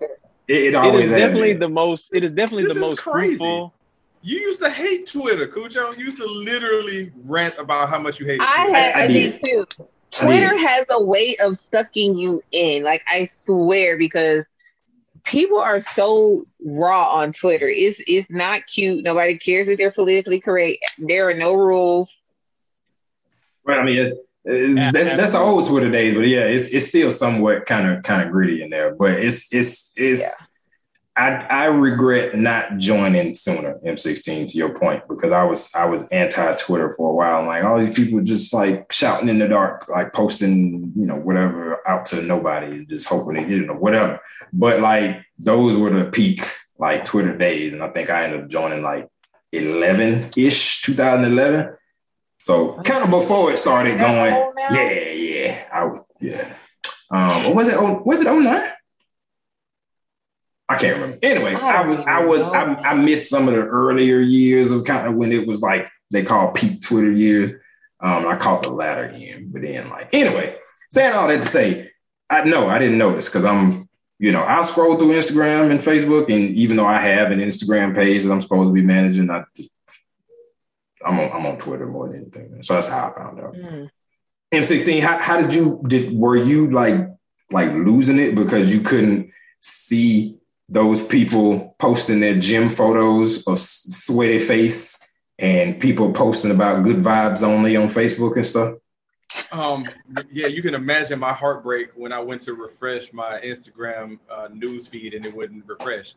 it It always is has definitely been. the most. It is definitely This the is most crazy. fruitful. You used to hate Twitter, Cujo. You used to literally rant about how much you hate I Twitter. had I I, did. did too. I did. Twitter has a way of sucking you in. Like I swear, because people are so raw on Twitter. It's it's not cute. Nobody cares if they're politically correct. There are no rules. Well, I mean, it's, it's, that's that's the old Twitter days, but yeah, it's it's still somewhat kind of kind of gritty in there. But it's it's it's. I I regret not joining sooner M16 to your point because I was I was anti Twitter for a while. Like all these people just like shouting in the dark, like posting you know whatever out to nobody, just hoping get it or whatever. But like those were the peak like Twitter days, and I think I ended up joining like 11 ish, 2011. So kind of before it started going, yeah, yeah, I yeah. Um, or was it? Was it 09? I can't remember. Anyway, I was, I was, I, I missed some of the earlier years of kind of when it was like they call peak Twitter years. Um, I caught the latter end, but then like anyway, saying all that to say, I know I didn't notice because I'm, you know, I scroll through Instagram and Facebook, and even though I have an Instagram page that I'm supposed to be managing, I just, I'm on, I'm on Twitter more than anything. So that's how I found out. M16, how, how did you did were you like like losing it because you couldn't see those people posting their gym photos of sweaty face and people posting about good vibes only on Facebook and stuff? Um, yeah, you can imagine my heartbreak when I went to refresh my Instagram uh, news feed and it wouldn't refresh.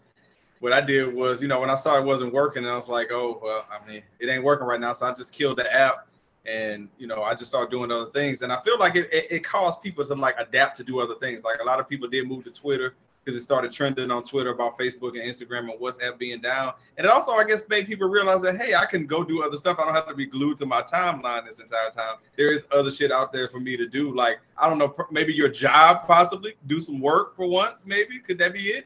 What I did was, you know, when I saw it wasn't working, I was like, oh, well, I mean, it ain't working right now. So I just killed the app and, you know, I just started doing other things. And I feel like it, it, it caused people to like adapt to do other things. Like a lot of people did move to Twitter because it started trending on Twitter about Facebook and Instagram and WhatsApp being down. And it also, I guess, made people realize that, hey, I can go do other stuff. I don't have to be glued to my timeline this entire time. There is other shit out there for me to do. Like, I don't know, maybe your job, possibly do some work for once, maybe. Could that be it?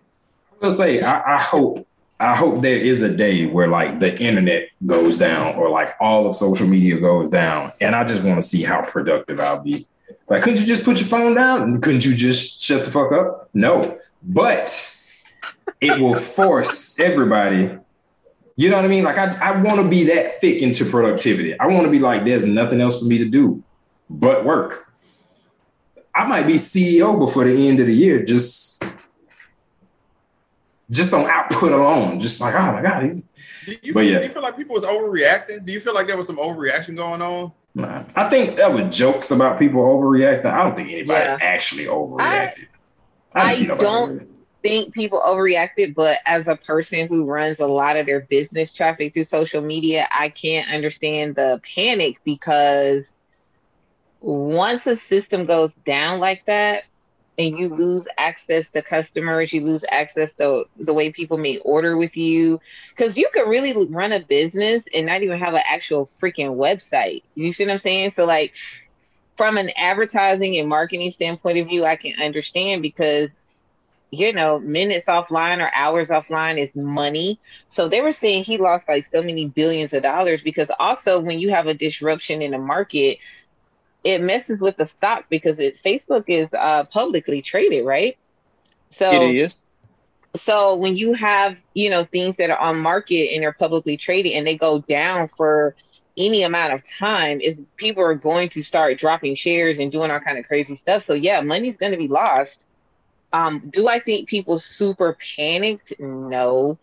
I will say, I, I hope, I hope there is a day where like the internet goes down or like all of social media goes down, and I just want to see how productive I'll be. Like, couldn't you just put your phone down? Couldn't you just shut the fuck up? No, but it will force everybody. You know what I mean? Like, I, I want to be that thick into productivity. I want to be like, there's nothing else for me to do but work. I might be CEO before the end of the year, just just on output alone. Just like, oh my god, he's- Do you, But yeah. do you feel like people was overreacting? Do you feel like there was some overreaction going on? Nah. I think that was jokes about people overreacting. I don't think anybody Yeah. actually overreacted. I seen nobody don't think people overreacted, but as a person who runs a lot of their business traffic through social media, I can't understand the panic because once a system goes down like that and you lose access to customers, you lose access to the way people may order with you. Because you could really run a business and not even have an actual freaking website. You see what I'm saying? So, like, from an advertising and marketing standpoint of view, I can understand because you know, minutes offline or hours offline is money. So they were saying he lost like so many billions of dollars because also when you have a disruption in the market, it messes with the stock because it Facebook is uh, publicly traded, right? So It is. so when you have you know things that are on market and they're publicly traded and they go down for any amount of time is people are going to start dropping shares and doing all kind of crazy stuff. So yeah money's going to be lost. Um do i think people super panicked? No.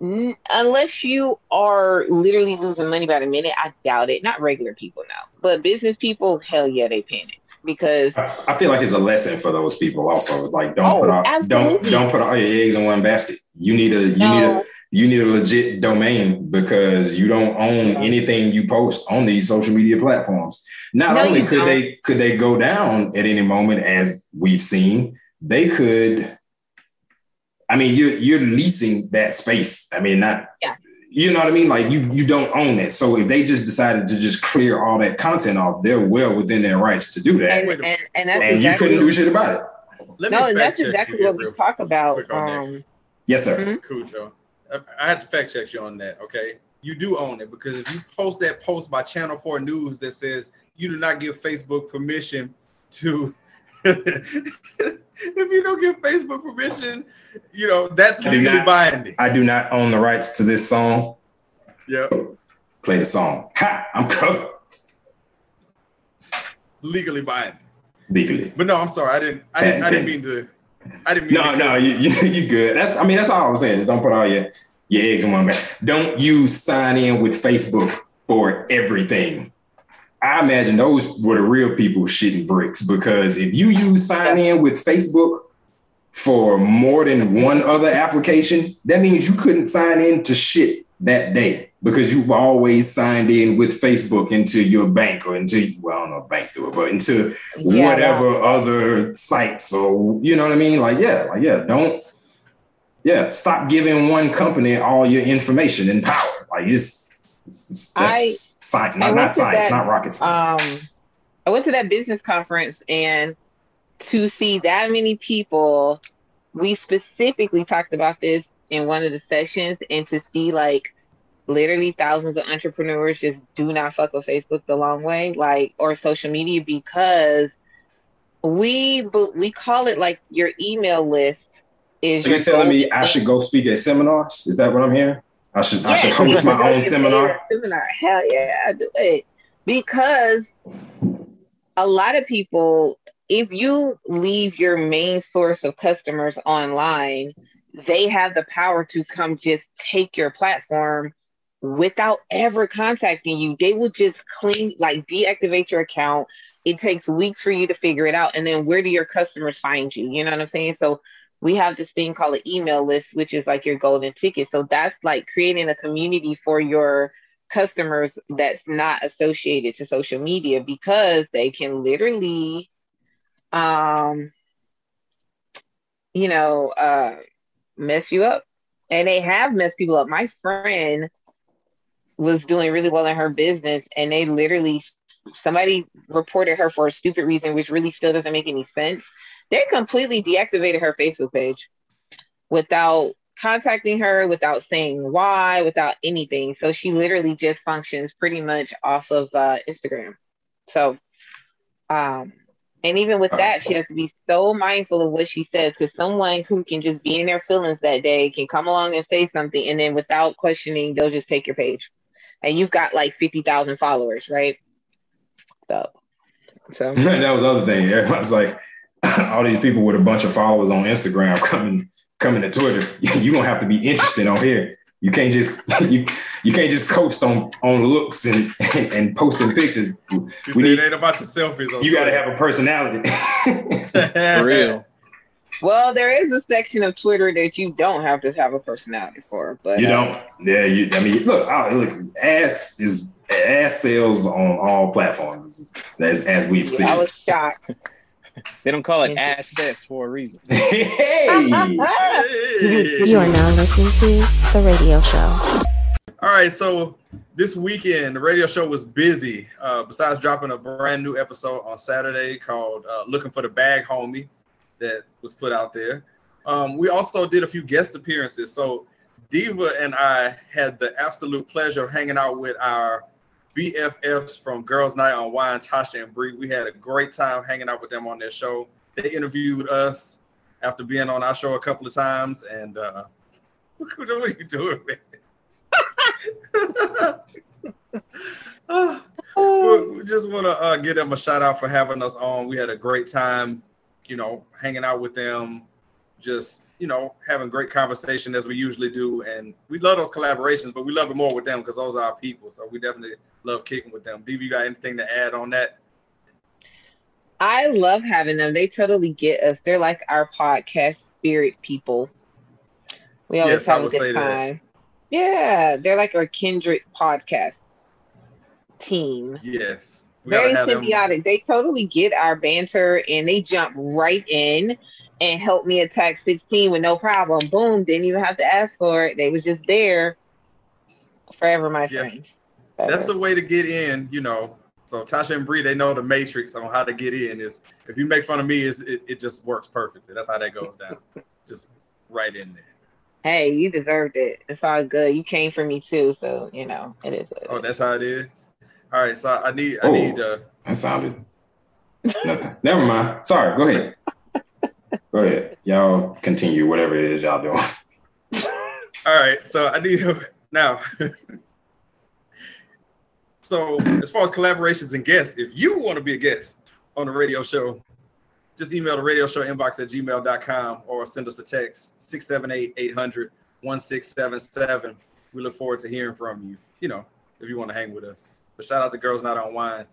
N- unless you are literally losing money by the minute i doubt it. Not regular people now but business people hell yeah they panic because I feel like it's a lesson for those people also. Like don't Oh, put all don't don't put all your eggs in one basket. You need a you need a you need a legit domain because you don't own anything you post on these social media platforms. Not No, only could don't. they could they go down at any moment as we've seen, they could I mean, you're you're leasing that space. I mean, not Yeah. You know what I mean? Like you you don't own it. So if they just decided to just clear all that content off, they're well within their rights to do that. And, And, and, and that's you couldn't do shit about it. Let me no, and that's exactly what we talk about. quick on that. Um, Yes, sir. Mhm. Cujo. I, I had to fact check you on that. Okay, you do own it because if you post that post by Channel Four News that says you do not give Facebook permission to, if you don't give Facebook permission, you know that's legally not- binding. I do not own the rights to this song. Yeah, Play the song. Ha! I'm covered legally binding. legally. But no, I'm sorry. I didn't. I didn't. I didn't mean to. I didn't mean. No, to no, you, you you good. That's I mean that's all I was saying. Just don't put all your your eggs in one basket. Don't you sign in with Facebook for everything. I imagine those were the real people shitting bricks because if you use sign in with Facebook for more than one other application, that means you couldn't sign in to shit that day because you've always signed in with Facebook into your bank or into well, I don't know bank do it, but into Yeah, whatever other sites or you know what I mean? Like, yeah, like yeah, don't yeah, stop giving one company all your information and power. Like it's that's I- science, not, went not to science, that, not rocket science. um, I went to that business conference and to see that many people, we specifically talked about this in one of the sessions, and to see like literally thousands of entrepreneurs just do not fuck with Facebook the long way, like or social media because we we call it like your email list is your you're telling me I should go speak at seminars? Is that what I'm hearing? I should I should host my own seminar. Seminar, hell yeah, I do it because a lot of people, if you leave your main source of customers online, they have the power to come just take your platform without ever contacting you. They will just clean, like deactivate your account. It takes weeks for you to figure it out. And then where do your customers find you? You know what I'm saying? So we have this thing called an email list, which is like your golden ticket. So that's like creating a community for your customers that's not associated to social media because they can literally um you know uh mess you up. And they have messed people up. My friend was doing really well in her business and they literally somebody reported her for a stupid reason which really still doesn't make any sense they completely deactivated her facebook page without contacting her without saying why without anything. So she literally just functions pretty much off of uh, instagram. So um and even with that she has to be so mindful of what she says because someone who can just be in their feelings that day can come along and say something and then without questioning they'll just take your page. And you've got like 50,000 followers right? So so. That was the other thing. Everybody was like, all these people with a bunch of followers on Instagram coming coming to Twitter. You don't have to be interested on here. You can't just you you can't just coast on on looks and and posting pictures. We need it ain't about your selfies. on you got to have a personality. For real. well there is a section of twitter that you don't have to have a personality for but You uh, don't. Yeah, you. I mean, look, I, look. Ass is ass sales on all platforms, as as we've seen. I was shocked. They don't call it assets for a reason. hey, You are now listening to The Radio Show. All right, so this weekend the radio show was busy. Uh, besides dropping a brand new episode on Saturday called uh, "Looking for the Bag Homie," that was put out there. Um, we also did a few guest appearances. So Diva and I had the absolute pleasure of hanging out with our BFFs from Girls Night UnWine, Tasha and Bree. We had a great time hanging out with them on their show. They interviewed us after being on our show a couple of times, and uh, what are you doing, man? We we just want to uh, give them a shout out for having us on. We had a great time, you know, hanging out with them, just you know, having great conversation as we usually do. And we love those collaborations, but we love it more with them because those are our people. So we definitely love kicking with them. Dv, you got anything to add on that? I love having them. They totally get us. They're like our podcast spirit people. We always Yes, have a good that. time. Yeah, they're like our kindred podcast team. Yes. Very have them- symbiotic. They totally get our banter and they jump right in and help me attack 16 with no problem. Boom. Didn't even have to ask for it. They was just there. Forever my Yeah. friends. That's the way to get in, you know. So Tasha and Bree, they know the matrix on how to get in. Is if you make fun of me, is it, it just works perfectly. That's how that goes down. just right in there. Hey, you deserved it. It's all good. You came for me too, so you know it is. It Oh, is. that's how it is. All right, so I need I Oh. need uh That sounded nothing. Never mind. Sorry. Go ahead. Go ahead. Y'all continue whatever it is y'all doing. all right, so I need now. So as far as collaborations and guests, if you want to be a guest on the radio show, just email the radio show inbox at gmail.com or send us a text 678-800-1677. We look forward to hearing from you, you know, if you want to hang with us. But shout out to Girls Night UnWine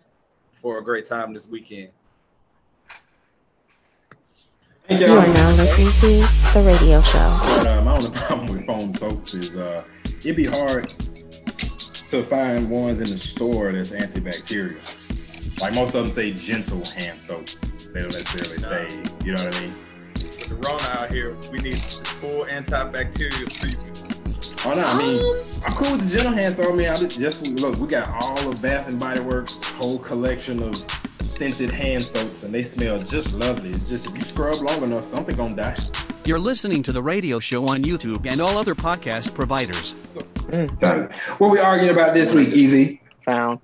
for a great time this weekend. Thank You y'all. are now listening to the radio show. But uh, my only problem with foam soaps is uh, it'd be hard to find ones in the store that's antibacterial. Like most of them say gentle hand soap. They don't necessarily say, you know what I mean? With the Rona out here, we need full antibacterial treatment. Oh no, I mean, um, I'm cool with the gentle hand soap. I mean, I just look, we got all of Bath and Body Works whole collection of scented hand soaps, and they smell just lovely. It's just if you scrub long enough, something gonna die. You're listening to the radio show on YouTube and all other podcast providers. What we arguing about this week, Easy? Found.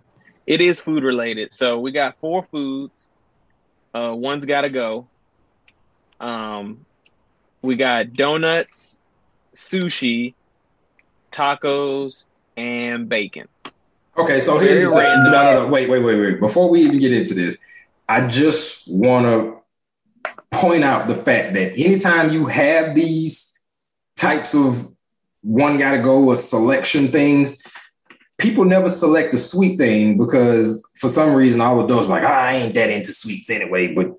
It is food related. So we got four foods. Uh, one's got to go. Um, we got donuts, sushi, tacos, and bacon. Okay, so here's the thing. No, no, no. Wait, wait, wait, wait. Before we even get into this, I just want to point out the fact that anytime you have these types of one got to go or selection things, people never select the sweet thing because for some reason all adults are like, "Ah, I ain't that into sweets anyway. But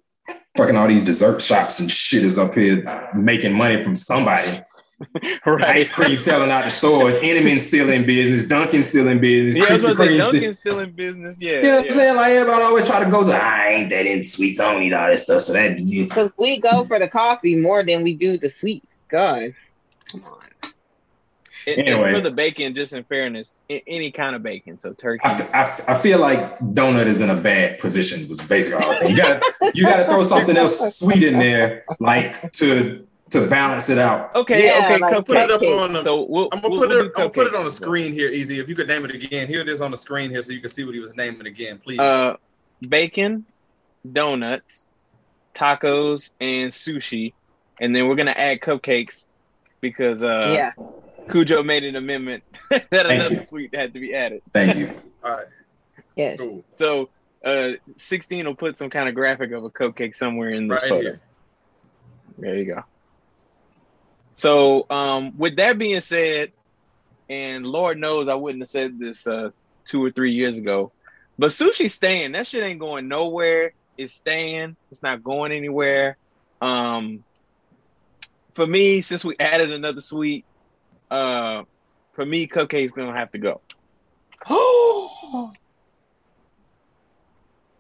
fucking all these dessert shops and shit is up here making money from somebody. Ice cream selling out the stores. Enemy's still in business. Dunkin's still in business. Yeah, I was Krispy gonna still- in business. Yeah, you know what yeah. I'm saying? Like everybody always try to go, I ain't that into sweets. I don't eat all that stuff. So that you, Because we go for the coffee more than we do the sweets. God. And- and Anyway. for the bacon, just in fairness, any kind of bacon. So turkey. I, I, I feel like donut is in a bad position. Was basically all I was saying. You gotta you gotta throw something else sweet in there, like to to balance it out. Okay, Yeah, okay, like. Put it up on the, So we'll, I'm gonna we'll, put we'll it. I'm gonna put it on the screen here, easy. If you could name it again, here it is on the screen here, so you can see what he was naming again, please. Uh, bacon, donuts, tacos, and sushi, and then we're gonna add cupcakes because uh, yeah. Cujo made an amendment that another you. sweet had to be added. Thank you. All right, Yes. cool. So uh, 16 will put some kind of graphic of a cupcake somewhere in this Right photo. here. There you go. So, um, with that being said, and Lord knows I wouldn't have said this uh, two or three years ago, but sushi's staying. That shit ain't going nowhere. It's staying. It's not going anywhere. Um, for me, since we added another sweet, uh, for me, cupcake's gonna have to go. Oh,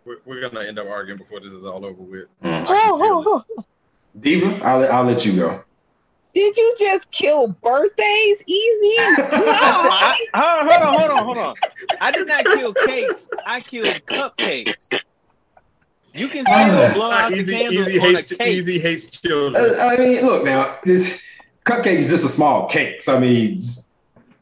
We're, we're gonna end up arguing before this is all over with. Mm. I can feel it. Diva, I'll let- I'll let you go. Did you just kill birthdays easy? I said, I, hold on, hold on, hold on, hold on. I did not kill cakes. I killed cupcakes. You can still blow out the Easy, candles easy on a hates, cake. easy hates children. Uh, I mean, look now, this cupcake is just a small cake. So I mean, it's,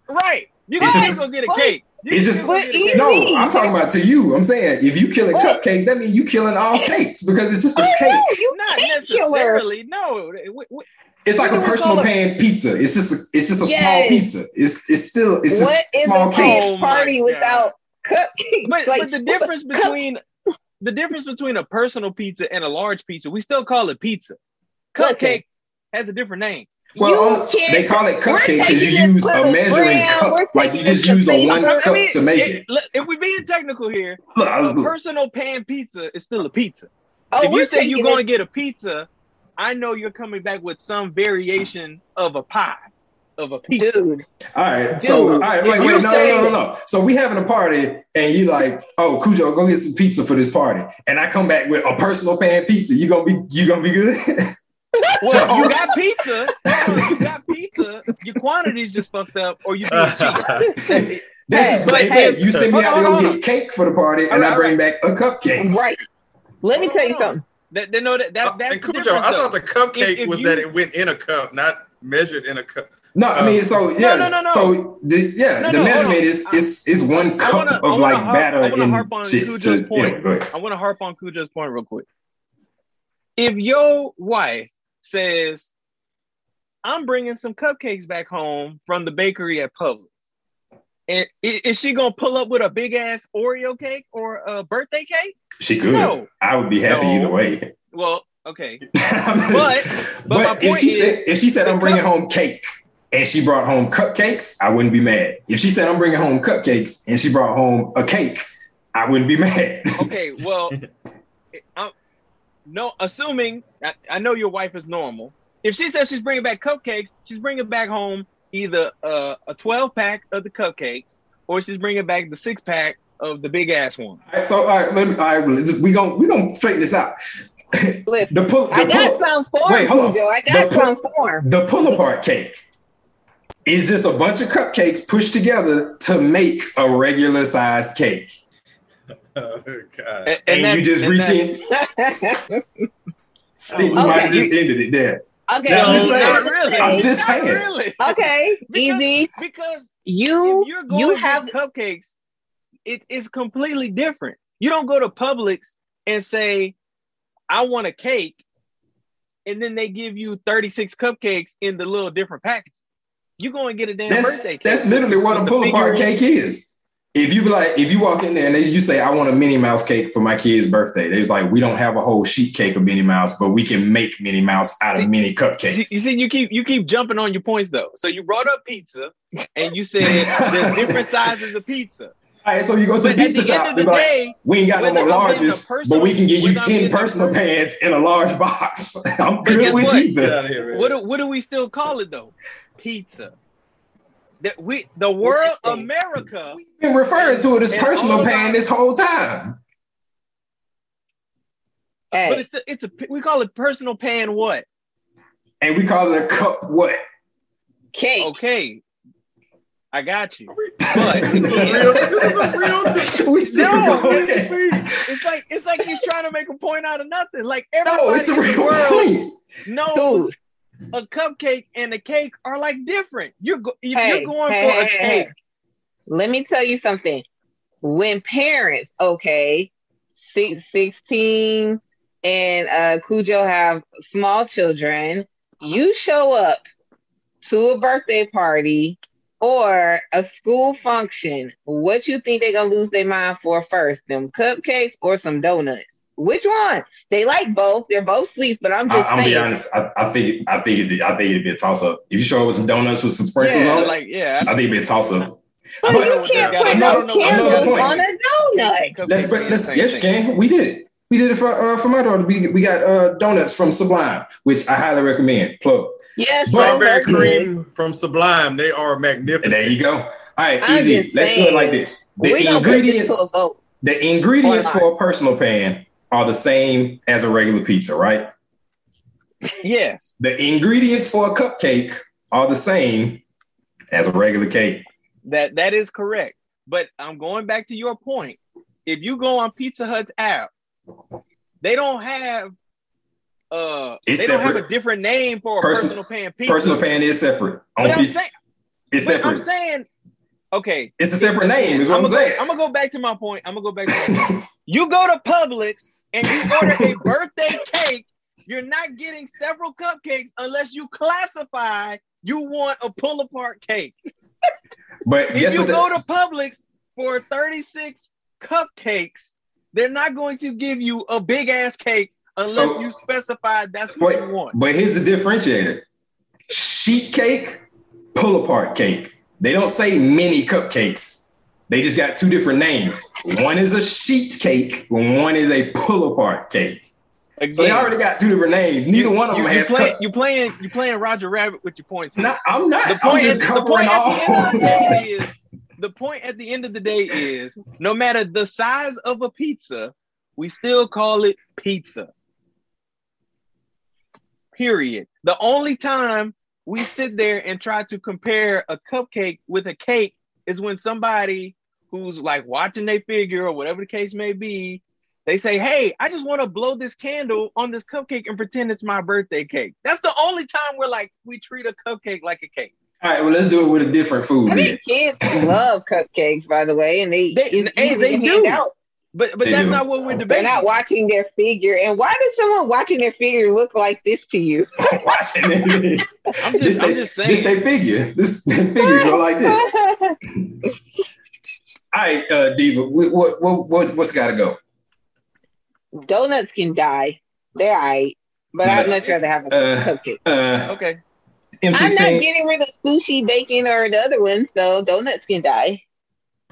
Right. You can just- go get a cake. You it's just still go get a What cake. no. I'm talking about to you. I'm saying if you killing What? cupcakes, that means you killing all cakes because it's just a Oh, cake. no, you Not cake killer. necessarily. No. We- we- It's like a What do we personal pan pizza. It's just a, it's just a small pizza. It's it's still it's just What is small a cake. Oh party God. without cupcakes? But, Like, but the what's a difference cup- between the difference between a personal pizza and a large pizza, we still call it pizza. Listen. Cupcake has a different name. Well, You oh, can't- they call it cupcake because you use a measuring brand, cup. Like you just use a thing- one I cup mean, to make it- it. If we're being technical here, Look, I a look, personal pan pizza is still a pizza. Oh, if you say you're going to get a pizza, I know you're coming back with some variation of a pie. of a pizza. Dude, All right, so all Dude, right, if wait, wait, you no, say- no, no, no, no. So we having a party, and you like, oh, Cujo, go get some pizza for this party, and I come back with a personal pan pizza. You gonna be, you gonna be good? Well, you got pizza. Hold you got pizza. Your quantity's just fucked up, or you being cheap. That's the Hey, same hey. You send me out on, to go get cake for the party, and All right, I all bring back a cupcake. right. Let me tell you something. That, that, no, that, that, Uh, that's and the Cujo, I thought the cupcake If- if was you- that it went in a cup, not measured in a cup. No, I mean, so No, yeah, no, no, no. so the, yeah, No, the no, hold measurement is is is one cup wanna- of like harp- batter I wanna harp on. Cujo's To, point. anyway. I want to harp on Cujo's point real quick. If your wife says, "I'm bringing some cupcakes back home from the bakery at Publix," and is she gonna pull up with a big ass Oreo cake or a birthday cake? She could. No. I would be happy No. either way. Well, okay, but but my but if she is, said if she said I'm bringing cup- home cake and she brought home cupcakes, I wouldn't be mad. If she said I'm bringing home cupcakes and she brought home a cake, I wouldn't be mad. okay, well, I'm, no, assuming I, I know your wife is normal. If she says she's bringing back cupcakes, she's bringing back home either uh, a 12 pack of the cupcakes or she's bringing back the six pack of the big ass one. All right, so all right, let me, all right, let's- we gonna we gonna straighten this out. Listen, The pull, the I got pull, some form, Wait, hold on. Cujo. I The got pull- some form. the pull apart cake is just a bunch of cupcakes pushed together to make a regular sized cake. Oh, God. And, And, you just reach that's- in. I think we Okay. might have just ended it there. okay, No, I'm just not saying. really. I'm just Not saying. really. okay, Because- easy. Because You if you're going you have cupcakes, it is completely different. You don't go to Publix and say, I want a cake, and then they give you 36 cupcakes in the little different package. You go and get a damn That's, birthday cake. that's literally what a pull apart figurine. cake is. If you be like, if you walk in there and they, you say, I want a Minnie Mouse cake for my kid's birthday, they was like, we don't have a whole sheet cake of Minnie Mouse, but we can make Minnie Mouse out of mini cupcakes. you see, you keep you keep jumping on your points though. So you brought up pizza, and you said there's different sizes of pizza. All right, so you go to But the at pizza the end shop, of the be like, day, we ain't got no whether more I'm getting a larges, personal- but we can give you 10 getting personal personal- pans in a large box. I'm good with what? Either. out of here, man. what do, what do we still call it though? Pizza. That we the world America. We've been referring to it as personal all of pan our- this whole time. hey, But it's a, it's a we call it personal pan what? And we call it a cup what? cake. Okay. I got you. But But this is a real, this is a real we still No, going. it's like it's like he's trying to make a point out of nothing. Like everybody No, it's a in the real world point. knows Dude. A cupcake and a cake are like different. You're go, if Hey, you're going hey, for a cake. Let me tell you something. When parents, okay, six, 16 and uh, Cujo have small children, you show up to a birthday party or a school function, what you think they're gonna lose their mind for first? Them cupcakes or some donuts? Which one? They like both. They're both sweet, but I'm just I'm gonna saying. be honest. I, I think I think it'd, I think it'd be a toss up. If you show up with some donuts with some sprinkles Yeah, on it, like yeah. I think it'd be a toss up. But But- you can't put no another candles on a donut. Let's, let's, are the yes, you can. We did it. We did it for uh, for my daughter. We, we got uh, donuts from Sublime, which I highly recommend. Plug. Yes, strawberry cream from Sublime. They are And magnificent. there you go. All right, I'm easy. Let's do it like this. The we gonna put this ingredients, to a vote. the ingredients for a personal pan are the same as a regular pizza, right? Yes. The ingredients for a cupcake are the same as a regular cake. That that is correct. But I'm going back to your point. If you go on Pizza Hut's app, they don't have uh It's they don't have a different name for a Person- personal pan pizza. Personal pan is separate. On But I'm pizza, saying- it's But I'm saying, okay. It's a separate name, is what I'm gonna saying. Go, I'm gonna go back to my point. I'm gonna go back to my point. You go to Publix and you order a birthday cake, you're not getting several cupcakes unless you classify you want a pull apart cake. But If you what? the- go to Publix for 36 cupcakes, they're not going to give you a big ass cake unless So- you specify that's what Wait, you want. but here's the differentiator: sheet cake, pull apart cake. They don't say mini cupcakes. They just got two different names. One is a sheet cake, one is a pull apart cake. So they already got two different names. Neither one of them you, has. you, play, cut- you playing you playing Roger Rabbit with your points. Nah, I'm not. The I'm point, just at, the point at the end of the day is the point at the end of the day is no matter the size of a pizza, we still call it pizza. Period. The only time we sit there and try to compare a cupcake with a cake is when somebody who's like watching their figure or whatever the case may be, they say, Hey, I just want to blow this candle on this cupcake and pretend it's my birthday cake. That's the only time we're like, we treat a cupcake like a cake. All right, well, let's do it with a different food I then. think kids love cupcakes, by the way, and they, They- it's hey, easy they to do. hand out. But but They that's do. not what we're debating. They're not watching their figure. And why does someone watching their figure look like this to you? Watching it. I'm this just, I'm they, just this saying. they figure. This they figure go like this. All right, uh, Diva, what what what, what what's got to go? Donuts can die. They're all right. But I'd Nuts. much rather have a Uh, cupcake. Uh, Okay. I'm not getting rid of sushi, bacon, or the other ones, so donuts can die.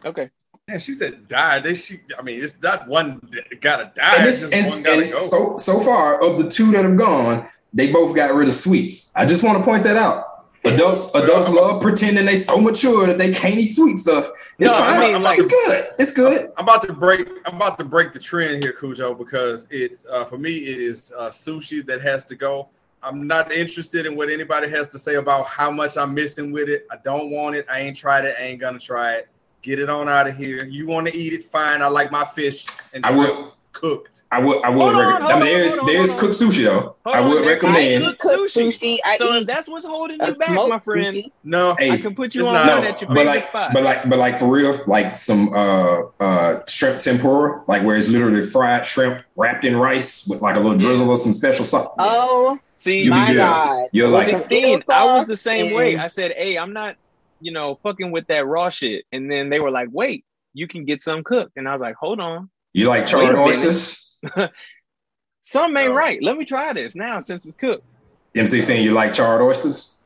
Okay. And she said die. They she I mean it's not one that gotta die, And, it's just and, one gotta and so so far of the two that have gone, they both got rid of sweets. I just want to point that out. Adults adults love pretending they so mature that they can't eat sweet stuff. It's No, I fine. mean, like- it's good. It's good. I'm about to break. I'm about to break the trend here, Cujo, because it's uh, for me. It is uh, sushi that has to go. I'm not interested in what anybody has to say about how much I'm missing with it. I don't want it. I ain't tried it. I ain't gonna try it. Get it on out of here. You want to eat it? Fine. I like my fish and I shrimp would cooked. I would I would Hold on, recommend. I mean, on, there's on, there's hold cooked sushi though. Hold I would there- recommend. I cook Cook sushi. sushi. I so if that's what's holding you back, my friend, sushi. No, Hey, I can put you it's on not. one at your but favorite like, spot. but like, but like for real, like some uh uh shrimp tempura, like where it's literally fried shrimp wrapped in rice with like a little drizzle of some special sauce. Oh See, You be my good. God. You're like, 16, I was the same way. I said, hey, I'm not, you know, fucking with that raw shit. And then they were like, wait, you can get some cooked. And I was like, hold on. you like charred oysters? Some ain't No. right. Let me try this now since it's cooked. M16, you like charred oysters?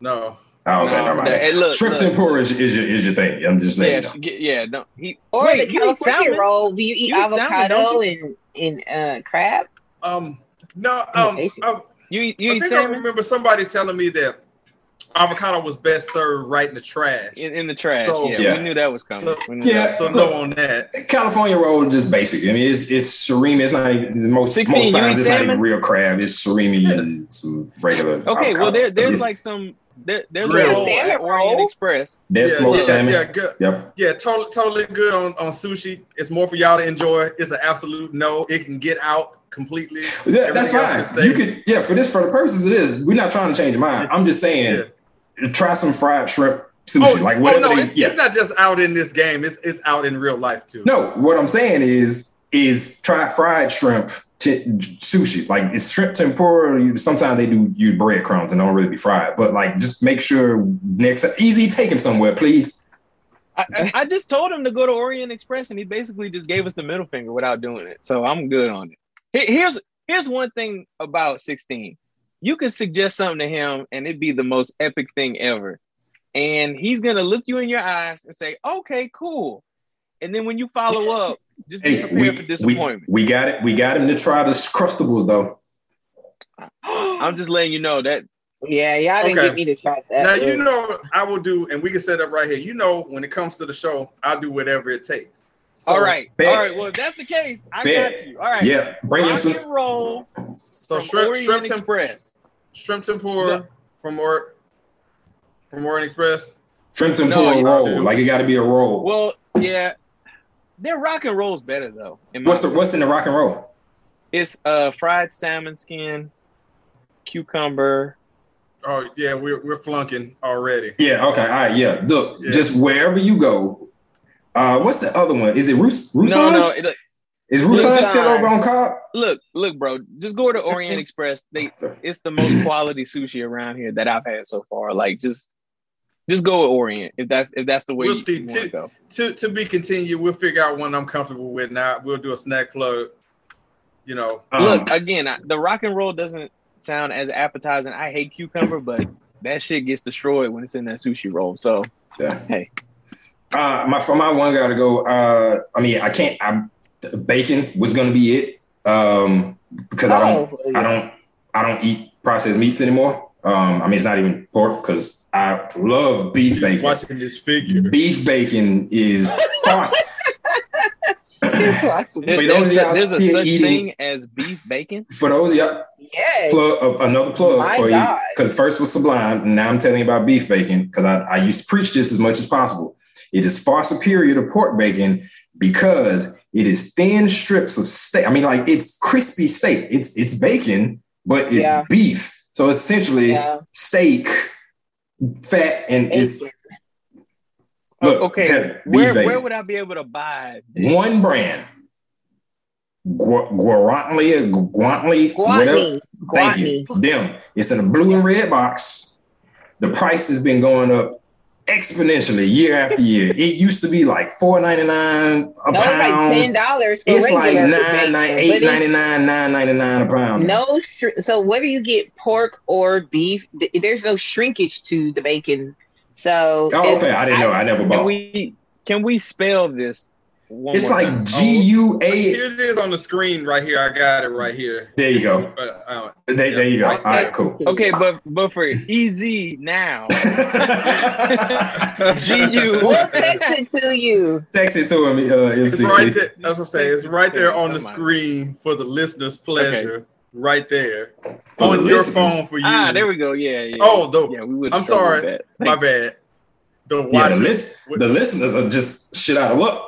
No. Oh, okay, No, never mind. hey, look, Shrimp look. tempura is, is your is your thing. I'm just Yeah, saying. she get, yeah, no, he, Or wait, the you California roll. Do you eat You eat salmon, avocado and, and uh, crab? Um. No. Um. Asian. I, You, eat- I you eat think I remember somebody telling me that avocado was best served right in the trash. in, in the trash. So- yeah, Yeah. we knew that was coming. So- We Yeah. that So was no coming. on that. California roll is just basic. I mean, it's it's surimi. It's not even it's most 16, most times eat it's not salmon? even real crab. It's surimi and some regular. Okay, well, avocado there, stuff. there's like some, there, there's Grilled. a roll Salmon Orient? Express. there's yeah, smoked yeah, salmon. Yeah, good. Yep. Yeah, totally, totally good on, on sushi. It's more for y'all to enjoy. It's an absolute no. It can get out completely. Yeah, that's Everything else fine. You could, yeah, for this, for the purposes it is, we're not trying to change your mind. I'm just saying, try some fried shrimp sushi, Oh, like oh, whatever. no, they, it's, yeah. it's not just out in this game. It's it's out in real life too. no, what I'm saying is, is try fried shrimp t- sushi. Like it's shrimp tempura. You, sometimes they do use breadcrumbs and don't really be fried, but like just make sure next easy, take him somewhere, please. I, I, I just told him to go to Orient Express, and he basically just gave us the middle finger without doing it. So I'm good on it. Here's here's one thing about 16. You could suggest something to him, and it'd be the most epic thing ever. And he's gonna look you in your eyes and say, "Okay, cool." And then when you follow up, just be prepared we, for disappointment. we got it. We got him to try the crustables though. I'm just letting you know that Yeah, y'all didn't Okay. get me to try that. Now but- you know I will do, and we can set up right here. You know, when it comes to the show, I'll do whatever it takes. So- all right, bet. all right. Well, if that's the case, I Bet. got you. All right, Yeah, bring him rock some. and roll So from shrimp, Orient shrimp, temp- Express. Shrimp tempura No. from or from Orient Express. Shrimp No, tempura you- roll. Like it got to be a roll. Well, yeah, their rock and roll is better though. what's the what's in the rock and roll? It's uh fried salmon skin, cucumber. Oh yeah, we're we're flunking already. Yeah. Okay. All right. Yeah. Look, Yeah. just wherever you go. Uh, what's the other one? Is it Rus? Rusans? No, no. It, Is Rusans Rusan. still over on Cobb? look, look, bro. Just go to Orient Express. They, it's the most quality sushi around here that I've had so far. Like, just, just go with Orient if that's if that's the way We'll you, see. you want to Ti- go. To to be continued. We'll figure out one I'm comfortable with. Now we'll do a snack plug. You know, Um, Look again. I, the rock and roll doesn't sound as appetizing. I hate cucumber, but that shit gets destroyed when it's in that sushi roll. So Yeah. hey, Uh, my for my one got to go. Uh, I mean, I can't. I bacon was gonna be it. Um, because I don't, Oh, I don't, I don't eat processed meats anymore. Um, I mean, it's not even pork because I love beef bacon. Watching this figure. Beef bacon is awesome. There- For there's, those a, there's a such eating- thing as beef bacon. For those of y'all, Yes. plug uh, another plug My for God. you because first was Sublime, and now I'm telling you about beef bacon because I, I used to preach this as much as possible. It is far superior to pork bacon because it is thin strips of steak. I mean, like it's crispy steak. It's it's bacon, but it's Yeah. beef. So essentially, Yeah. steak, fat, and it's oh, look, Oh, okay, tell you, beef where where would I be able to buy? one brand. Gu- Guarantly, Guantly, whatever. Guatney. Thank you. Them. It's in a blue and red box. The price has been going up exponentially year after year. It used to be like four ninety nine a No, it's like pound. ten dollars. it's like nine, nine, eight ninety nine, nine ninety nine a pound. No, shri- so whether you get pork or beef, th- there's no shrinkage to the bacon. So Oh, okay. I didn't know. I never bought. Can we can we spell this? One It's like time? G U A. Here it is on the screen right here. I got it right here. There you go. Uh, uh, There, there you go. All right, cool. Okay, but but for easy now, G U. we'll text it to you. Text it to him, uh, It's right there. That's what I'm saying. It's right there on the screen for the listener's pleasure. Right there For on the your listeners. phone for you. Ah, there we go. Yeah, yeah. Oh, the, yeah, we would. I'm sorry. My bad. The Yeah, the, list, the listeners are just shit out of luck.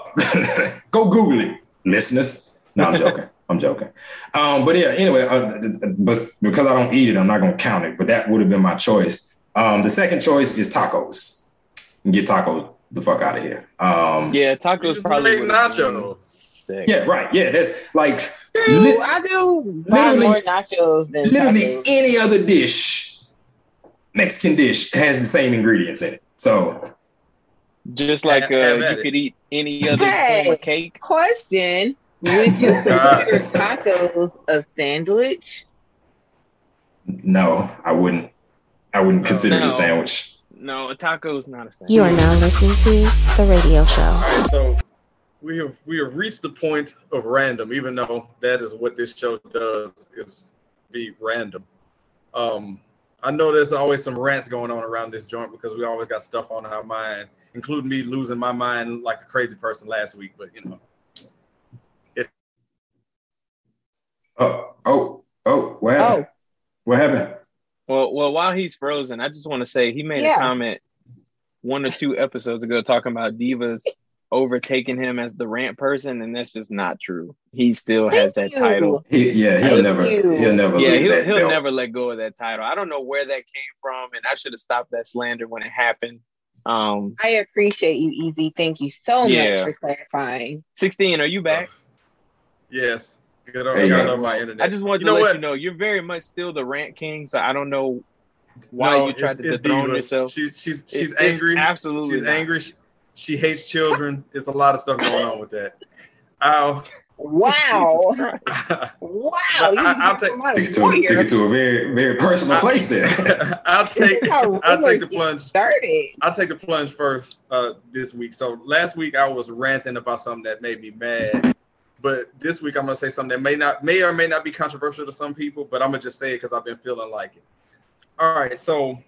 Go Google it, listeners. No, I'm joking. I'm joking. Um, but yeah, anyway, uh, th- th- but because I don't eat it, I'm not gonna count it. But that would have been my choice. Um, the second choice is tacos. Get tacos the fuck out of here. Um, Yeah, tacos just probably make nachos. Sick. yeah, right. Yeah, that's like True, Li- I do literally- more nachos than literally tacos. any other dish, Mexican dish, has the same ingredients in it. So Just like uh, you it. could eat any other Hey. form of cake. Question: Would you consider tacos a sandwich? no, I wouldn't. I wouldn't consider it a sandwich. No, a taco is not a sandwich. You are now listening to The Radio Show. So we have we have reached the point of random, even though that is what this show does is be random. Um, I know there's always some rants going on around this joint because we always got stuff on our mind, including me losing my mind like a crazy person last week. But you know, Oh, oh, oh, what happened? Oh, What happened? Well, well, while he's frozen, I just want to say he made Yeah. a comment one or two episodes ago talking about divas overtaking him as the rant person, and that's just not true. He still has that you. title. He, yeah, he'll Thank never, you. he'll never Yeah, he'll that he'll belt. never let go of that title. I don't know where that came from, and I should have stopped that slander when it happened. Um, I appreciate you, Easy. Thank you so Yeah. much for clarifying. sixteen, are you back? yes, good There old, you I go. love my internet. I just wanted You to know let what? you know you're very much still the rant king. So I don't know why No, you tried to it's dethrone diva. yourself. She, she's she's It's- it's angry. absolutely she's not. angry. She, she hates children. It's a lot of stuff going on with that. Ow. Wow. Wow. I- I'll just take- come out Took of it to, warrior. took it to a very, very personal I- place there. I'll take This I'll take the plunge. Started. I'll take the plunge first uh, this week. So last week I was ranting about something that made me mad, but this week I'm gonna say something that may not may or may not be controversial to some people, but I'm gonna just say it because I've been feeling like it. All right, so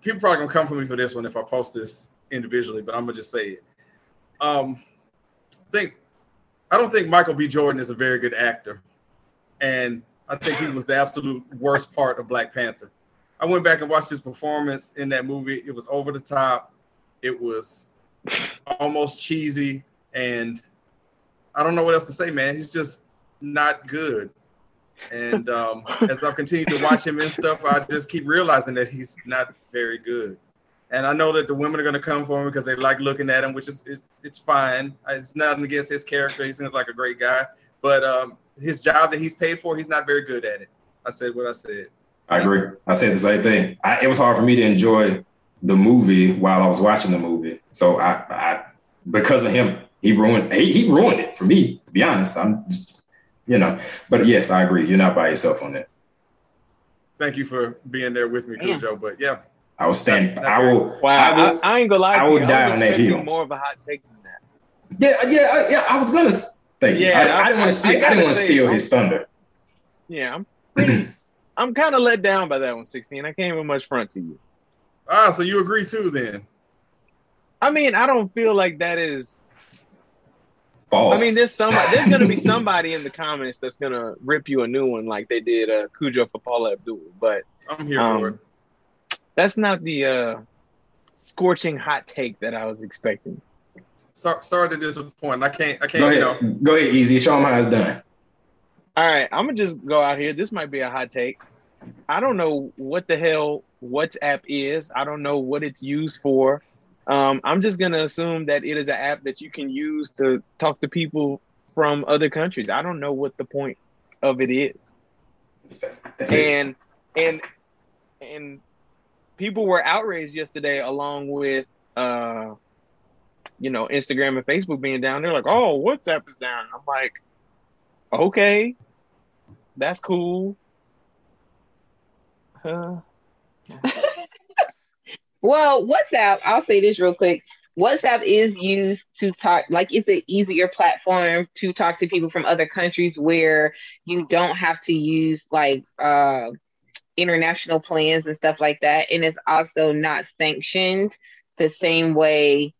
people probably gonna come for me for this one if I post this individually, but I'm gonna just say it. Um, I think I don't think Michael B. Jordan is a very good actor, and I think he was the absolute worst part of Black Panther. I went back and watched his performance in that movie. It was over the top. It was almost cheesy, and I don't know what else to say, man. He's just not good. And um, as I've continued to watch him and stuff, I just keep realizing that he's not very good. And I know that the women are going to come for him because they like looking at him, which is it's, it's fine. It's nothing against his character. He seems like a great guy, but um, his job that he's paid for, he's not very good at it. I said what I said. I agree. I said the same thing. I, it was hard for me to enjoy the movie while I was watching the movie. So I, I because of him, he ruined he, he ruined it for me. To be honest, I'm just, you know. But yes, I agree. You're not by yourself on that. Thank you for being there with me, Yeah. Cujo. But yeah, I will stand. I will. Wow, I I, will. I ain't gonna lie I to will you. die I on was that hill. more of a hot take than that. Yeah, yeah, I- yeah. I was gonna. s- Thank you. Yeah, I, I didn't want to steal. I, gotta didn't want to steal I'm- his thunder. Yeah, I'm pretty, I'm kind of let down by that one, 16. I can't even much front to you. Ah, so you agree too then? I mean, I don't feel like that is. False. I mean, there's some. There's gonna be somebody in the comments that's gonna rip you a new one, like they did uh, Cujo for Paula Abdul. But I'm here um, for it. That's not the uh, scorching hot take that I was expecting. So, sorry to disappoint. I can't. I can't. Go You ahead. know, Go ahead, easy. Show him how it's done. All right, I'm gonna just go out here. This might be a hot take. I don't know what the hell WhatsApp is. I don't know what it's used for. Um, I'm just gonna assume that it is an app that you can use to talk to people from other countries. I don't know what the point of it is. That's it. and and and people were outraged yesterday along with uh you know instagram and facebook being down. They're like oh whatsapp is down. I'm like okay. That's cool. Uh, Well, WhatsApp, I'll say this real quick. WhatsApp is used to talk, like it's an easier platform to talk to people from other countries where you don't have to use like uh, international plans and stuff like that. And it's also not sanctioned the same way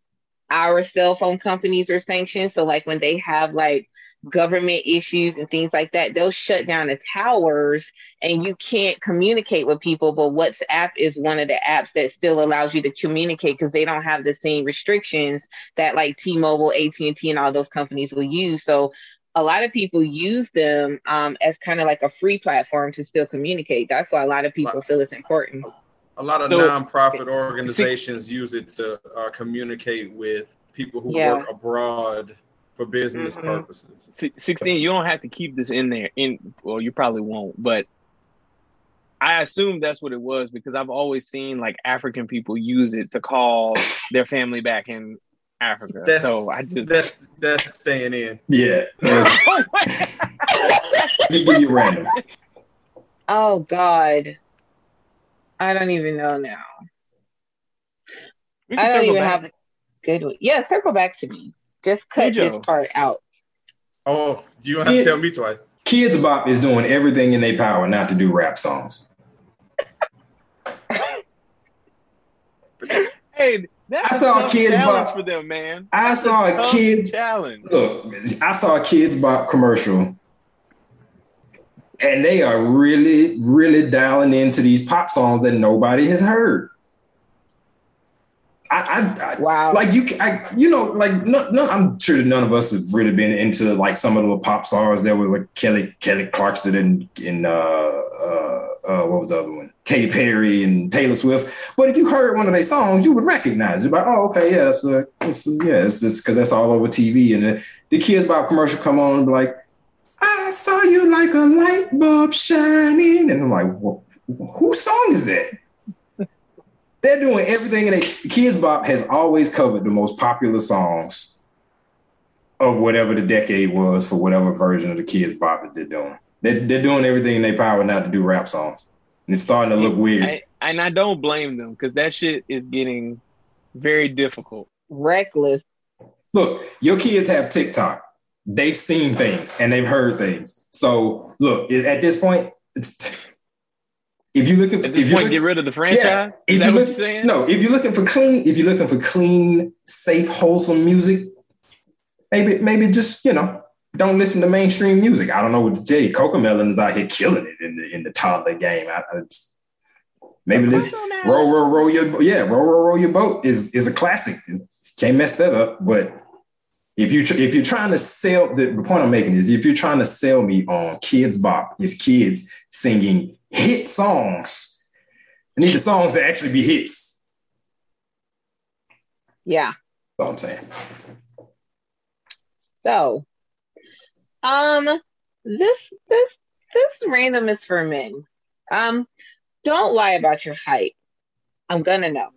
our cell phone companies are sanctioned. So, like when they have like government issues and things like that, they'll shut down the towers and you can't communicate with people. But WhatsApp is one of the apps that still allows you to communicate because they don't have the same restrictions that like T-Mobile, AT&T, and all those companies will use. So a lot of people use them um, as kind of like a free platform to still communicate. That's why a lot of people feel it's important. a lot of So- nonprofit organizations use it to uh, communicate with people who Yeah. work abroad for business Mhm. purposes. 16 you don't have to keep this in there in well you probably won't but i assume that's what it was because i've always seen like african people use it to call their family back in africa That's- so i just That's that's staying in. Yeah. that's- oh my Let me give you random. Oh God. I don't even know now. I can don't even back. have a good one. Yeah, circle back to me. Just cut Cujo. this part out. Oh, you don't have to tell me twice. Kidz Bop is doing everything in their power not to do rap songs. hey that's I a saw tough Kids challenge Bop- for them man I saw a tough kid- challenge Look, I saw a Kidz Bop commercial, and they are really, really dialing into these pop songs that nobody has heard. I, I, I Wow. like you, I, you know, like no, no, I'm sure none of us have really been into like some of the pop stars that were like Kelly, Kelly Clarkson, and, and uh, uh, uh, what was the other one? Katy Perry and Taylor Swift. But if you heard one of their songs, you would recognize it. Like, oh, okay, yeah, it's yeah, it's just because that's all over TV. And the, the kids about commercial come on and be like, I saw you like a light bulb shining, and I'm like, well, whose song is that? They're doing everything, and Kidz Bop has always covered the most popular songs of whatever the decade was for whatever version of the Kidz Bop that they're doing. They're, they're doing everything in their power not to do rap songs. And it's starting to look weird. I, and i don't blame them because that shit is getting very difficult Reckless. Look, your kids have TikTok. They've seen things and they've heard things. So look, at this point, if you look at at this if you point look- get rid of the franchise if is that you what you're saying No, if you're looking for clean, if you're looking for clean, safe, wholesome music, maybe maybe just you know don't listen to mainstream music. I don't know what to tell you. Cocomelon is out here killing it in the in the toddler game. I, I, maybe this row row row your yeah row row row your boat is is a classic. Can't mess that up. But if you if you're trying to sell the, the point I'm making is if you're trying to sell me on Kidz Bop, is kids singing hit songs. I need the songs to actually be hits. Yeah. That's all I'm saying. So, um, this this this random is for men. Um, don't lie about your height. I'm gonna know.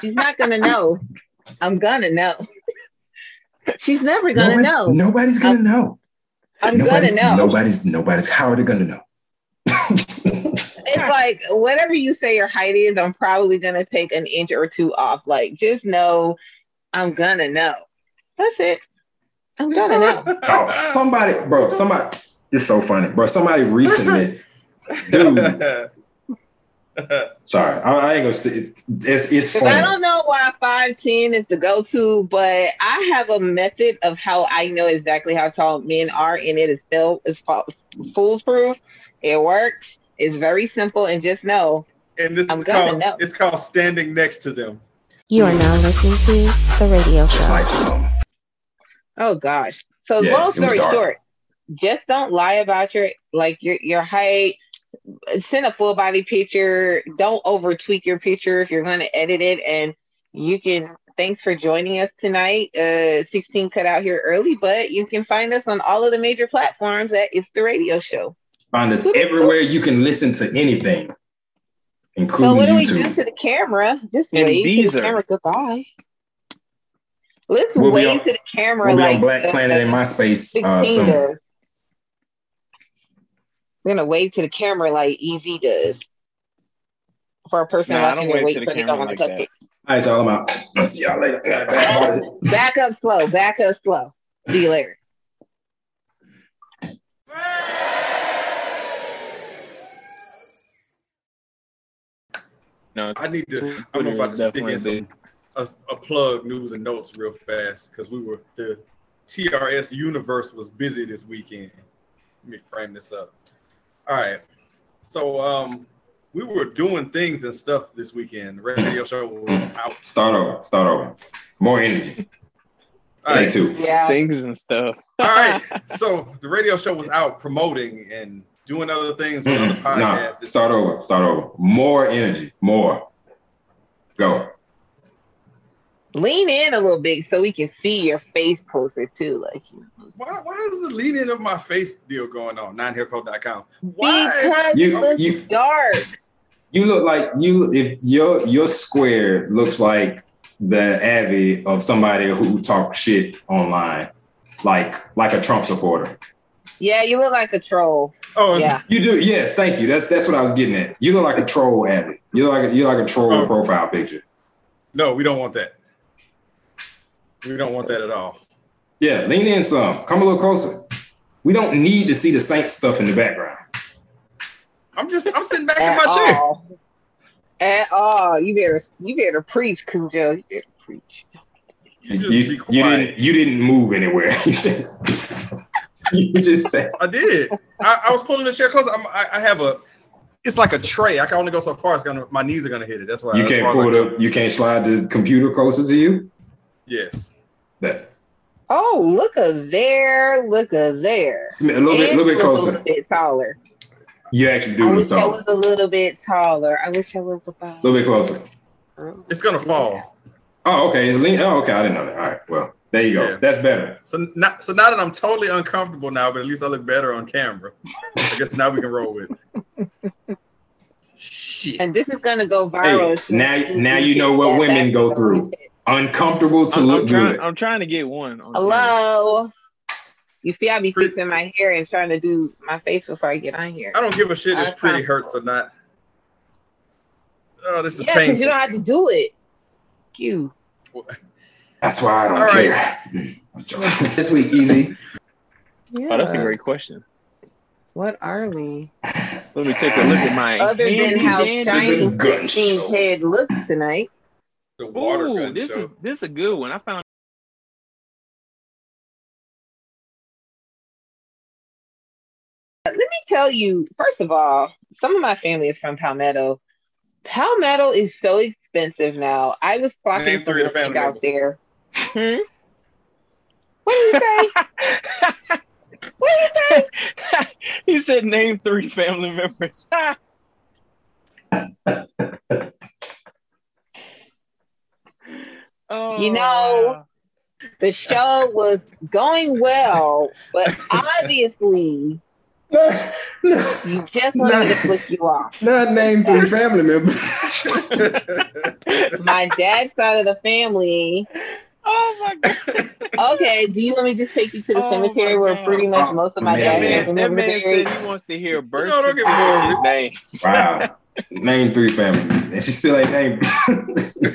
She's not gonna know. I'm gonna know. She's never gonna Nobody- know. Nobody's gonna know. I'm nobody's, gonna know. Nobody's nobody's how are they gonna know? It's like whatever you say your height is, I'm probably gonna take an inch or two off. Like just know I'm gonna know. That's it. I'm gonna know. Oh, somebody, bro, somebody. It's so funny, bro. Somebody recently, dude. Sorry, I, I ain't gonna. St- it's it's, it's 'Cause I don't know why 5'10 is the go to, but I have a method of how I know exactly how tall men are, and it is still is fa- foolproof. It works. It's very simple, and just know And this I'm is gonna called know. it's called standing next to them. You are now listening to The Radio Show. Oh gosh. So Yeah, long story short, just don't lie about your like your your height. Send a full body picture. Don't over tweak your picture if you're going to edit it. And you can. Thanks for joining us tonight. Uh, 16 cut out here early, but you can find us on all of the major platforms at It's the Radio Show. Find us everywhere you can listen to anything, So including what do we do YouTube. to the camera? Just And wave to Deezer. the camera. Goodbye. Let's We'll be wave on- to the camera We'll be like on Black uh, Planet in MySpace uh, 16 soon. does. We're gonna wave to the camera like EV does. For a person Nah, I watching don't wave wait to the so they camera don't want to like touch that. it. All right, y'all. I'm out. I'll see y'all later. I got a bad body. Back up slow. Back up slow. See you later. No, I need to. I'm about to stick in some a, a plug news and notes real fast because we were the TRS universe was busy this weekend. Let me frame this up. All right, so um, we were doing things and stuff this weekend. The radio show was out. Start over. Start over. More energy. All Take right. two. Yeah. Things and stuff. All right, so the radio show was out promoting and doing other things with other Mm-mm. Nah, podcasts. start over. Start over. More energy. More. Go. Lean in a little bit so we can see your face closer too. Like Why, why is the lean in of my face deal going on? Ninehaircode.com. Why? because You- it you- dark. You look like you. If your your square looks like the Abby of somebody who talks shit online, like like a Trump supporter. Yeah, you look like a troll. Oh yeah. You do. Yes. Thank you. That's that's what I was getting at. You look like a troll Abby. You look like a, you look like a troll Oh. profile picture. No, we don't want that. We don't want that at all. Yeah. Lean in some. Come a little closer. We don't need to see the Saint stuff in the background. I'm just I'm sitting back in At my chair. all. At all. You better you better preach, Cujo. You better preach. You just you, be you didn't you didn't move anywhere. you just said I did. I, I was pulling the chair closer. I'm, I, I have a. It's like a tray. I can only go so far. It's gonna. My knees are gonna hit it. That's why. you as can't far as I pull it up. You can't slide the computer closer to you. Yes. That Oh, look a there, look a there. a little bit, And little bit closer. A little bit taller. You actually I do look wish I was a little bit taller. I wish I was about. A little bit closer. It's gonna oh, fall. Oh, okay. It's lean. Oh, okay. I didn't know that. All right. Well, there you go. Yeah. That's better. So now, so now that I'm totally uncomfortable now, but at least I look better on camera. I guess now we can roll with. it. Shit. And this is gonna go viral. Hey, now, now you know what women go through. Uncomfortable to I'm, look I'm trying. good. I'm trying to get one. on camera. Hello. You see, I be fixing my hair and trying to do my face before I get on here. I don't give a shit if Uh-huh. pretty hurts or not. Oh, this is Yeah, because you don't have to do it. You. That's why I don't All right. care. this week, easy. Yeah. Oh, that's a great question. What are we? Let me take a look at my. Other than how shiny gun 16's head looks tonight. The water Ooh, gun this show. is this is a good one. I found. Let me tell you, first of all, some of my family is from Palmetto. Palmetto is so expensive now. I was clocking Name three of the family out there. Hmm? What did you say? what did you say? he said, "Name three family members." oh, You know, oh, the show was going well, but obviously you just wanted me to flick you off. Not name three family members. My dad's side of the family. Oh my god. Okay, do you want me to just take you to the Oh cemetery where God. pretty much most of my man. dad's That family man, that man are said he wants to hear birth No, don't get me certificate names. Wow. name three family. And she still ain't named.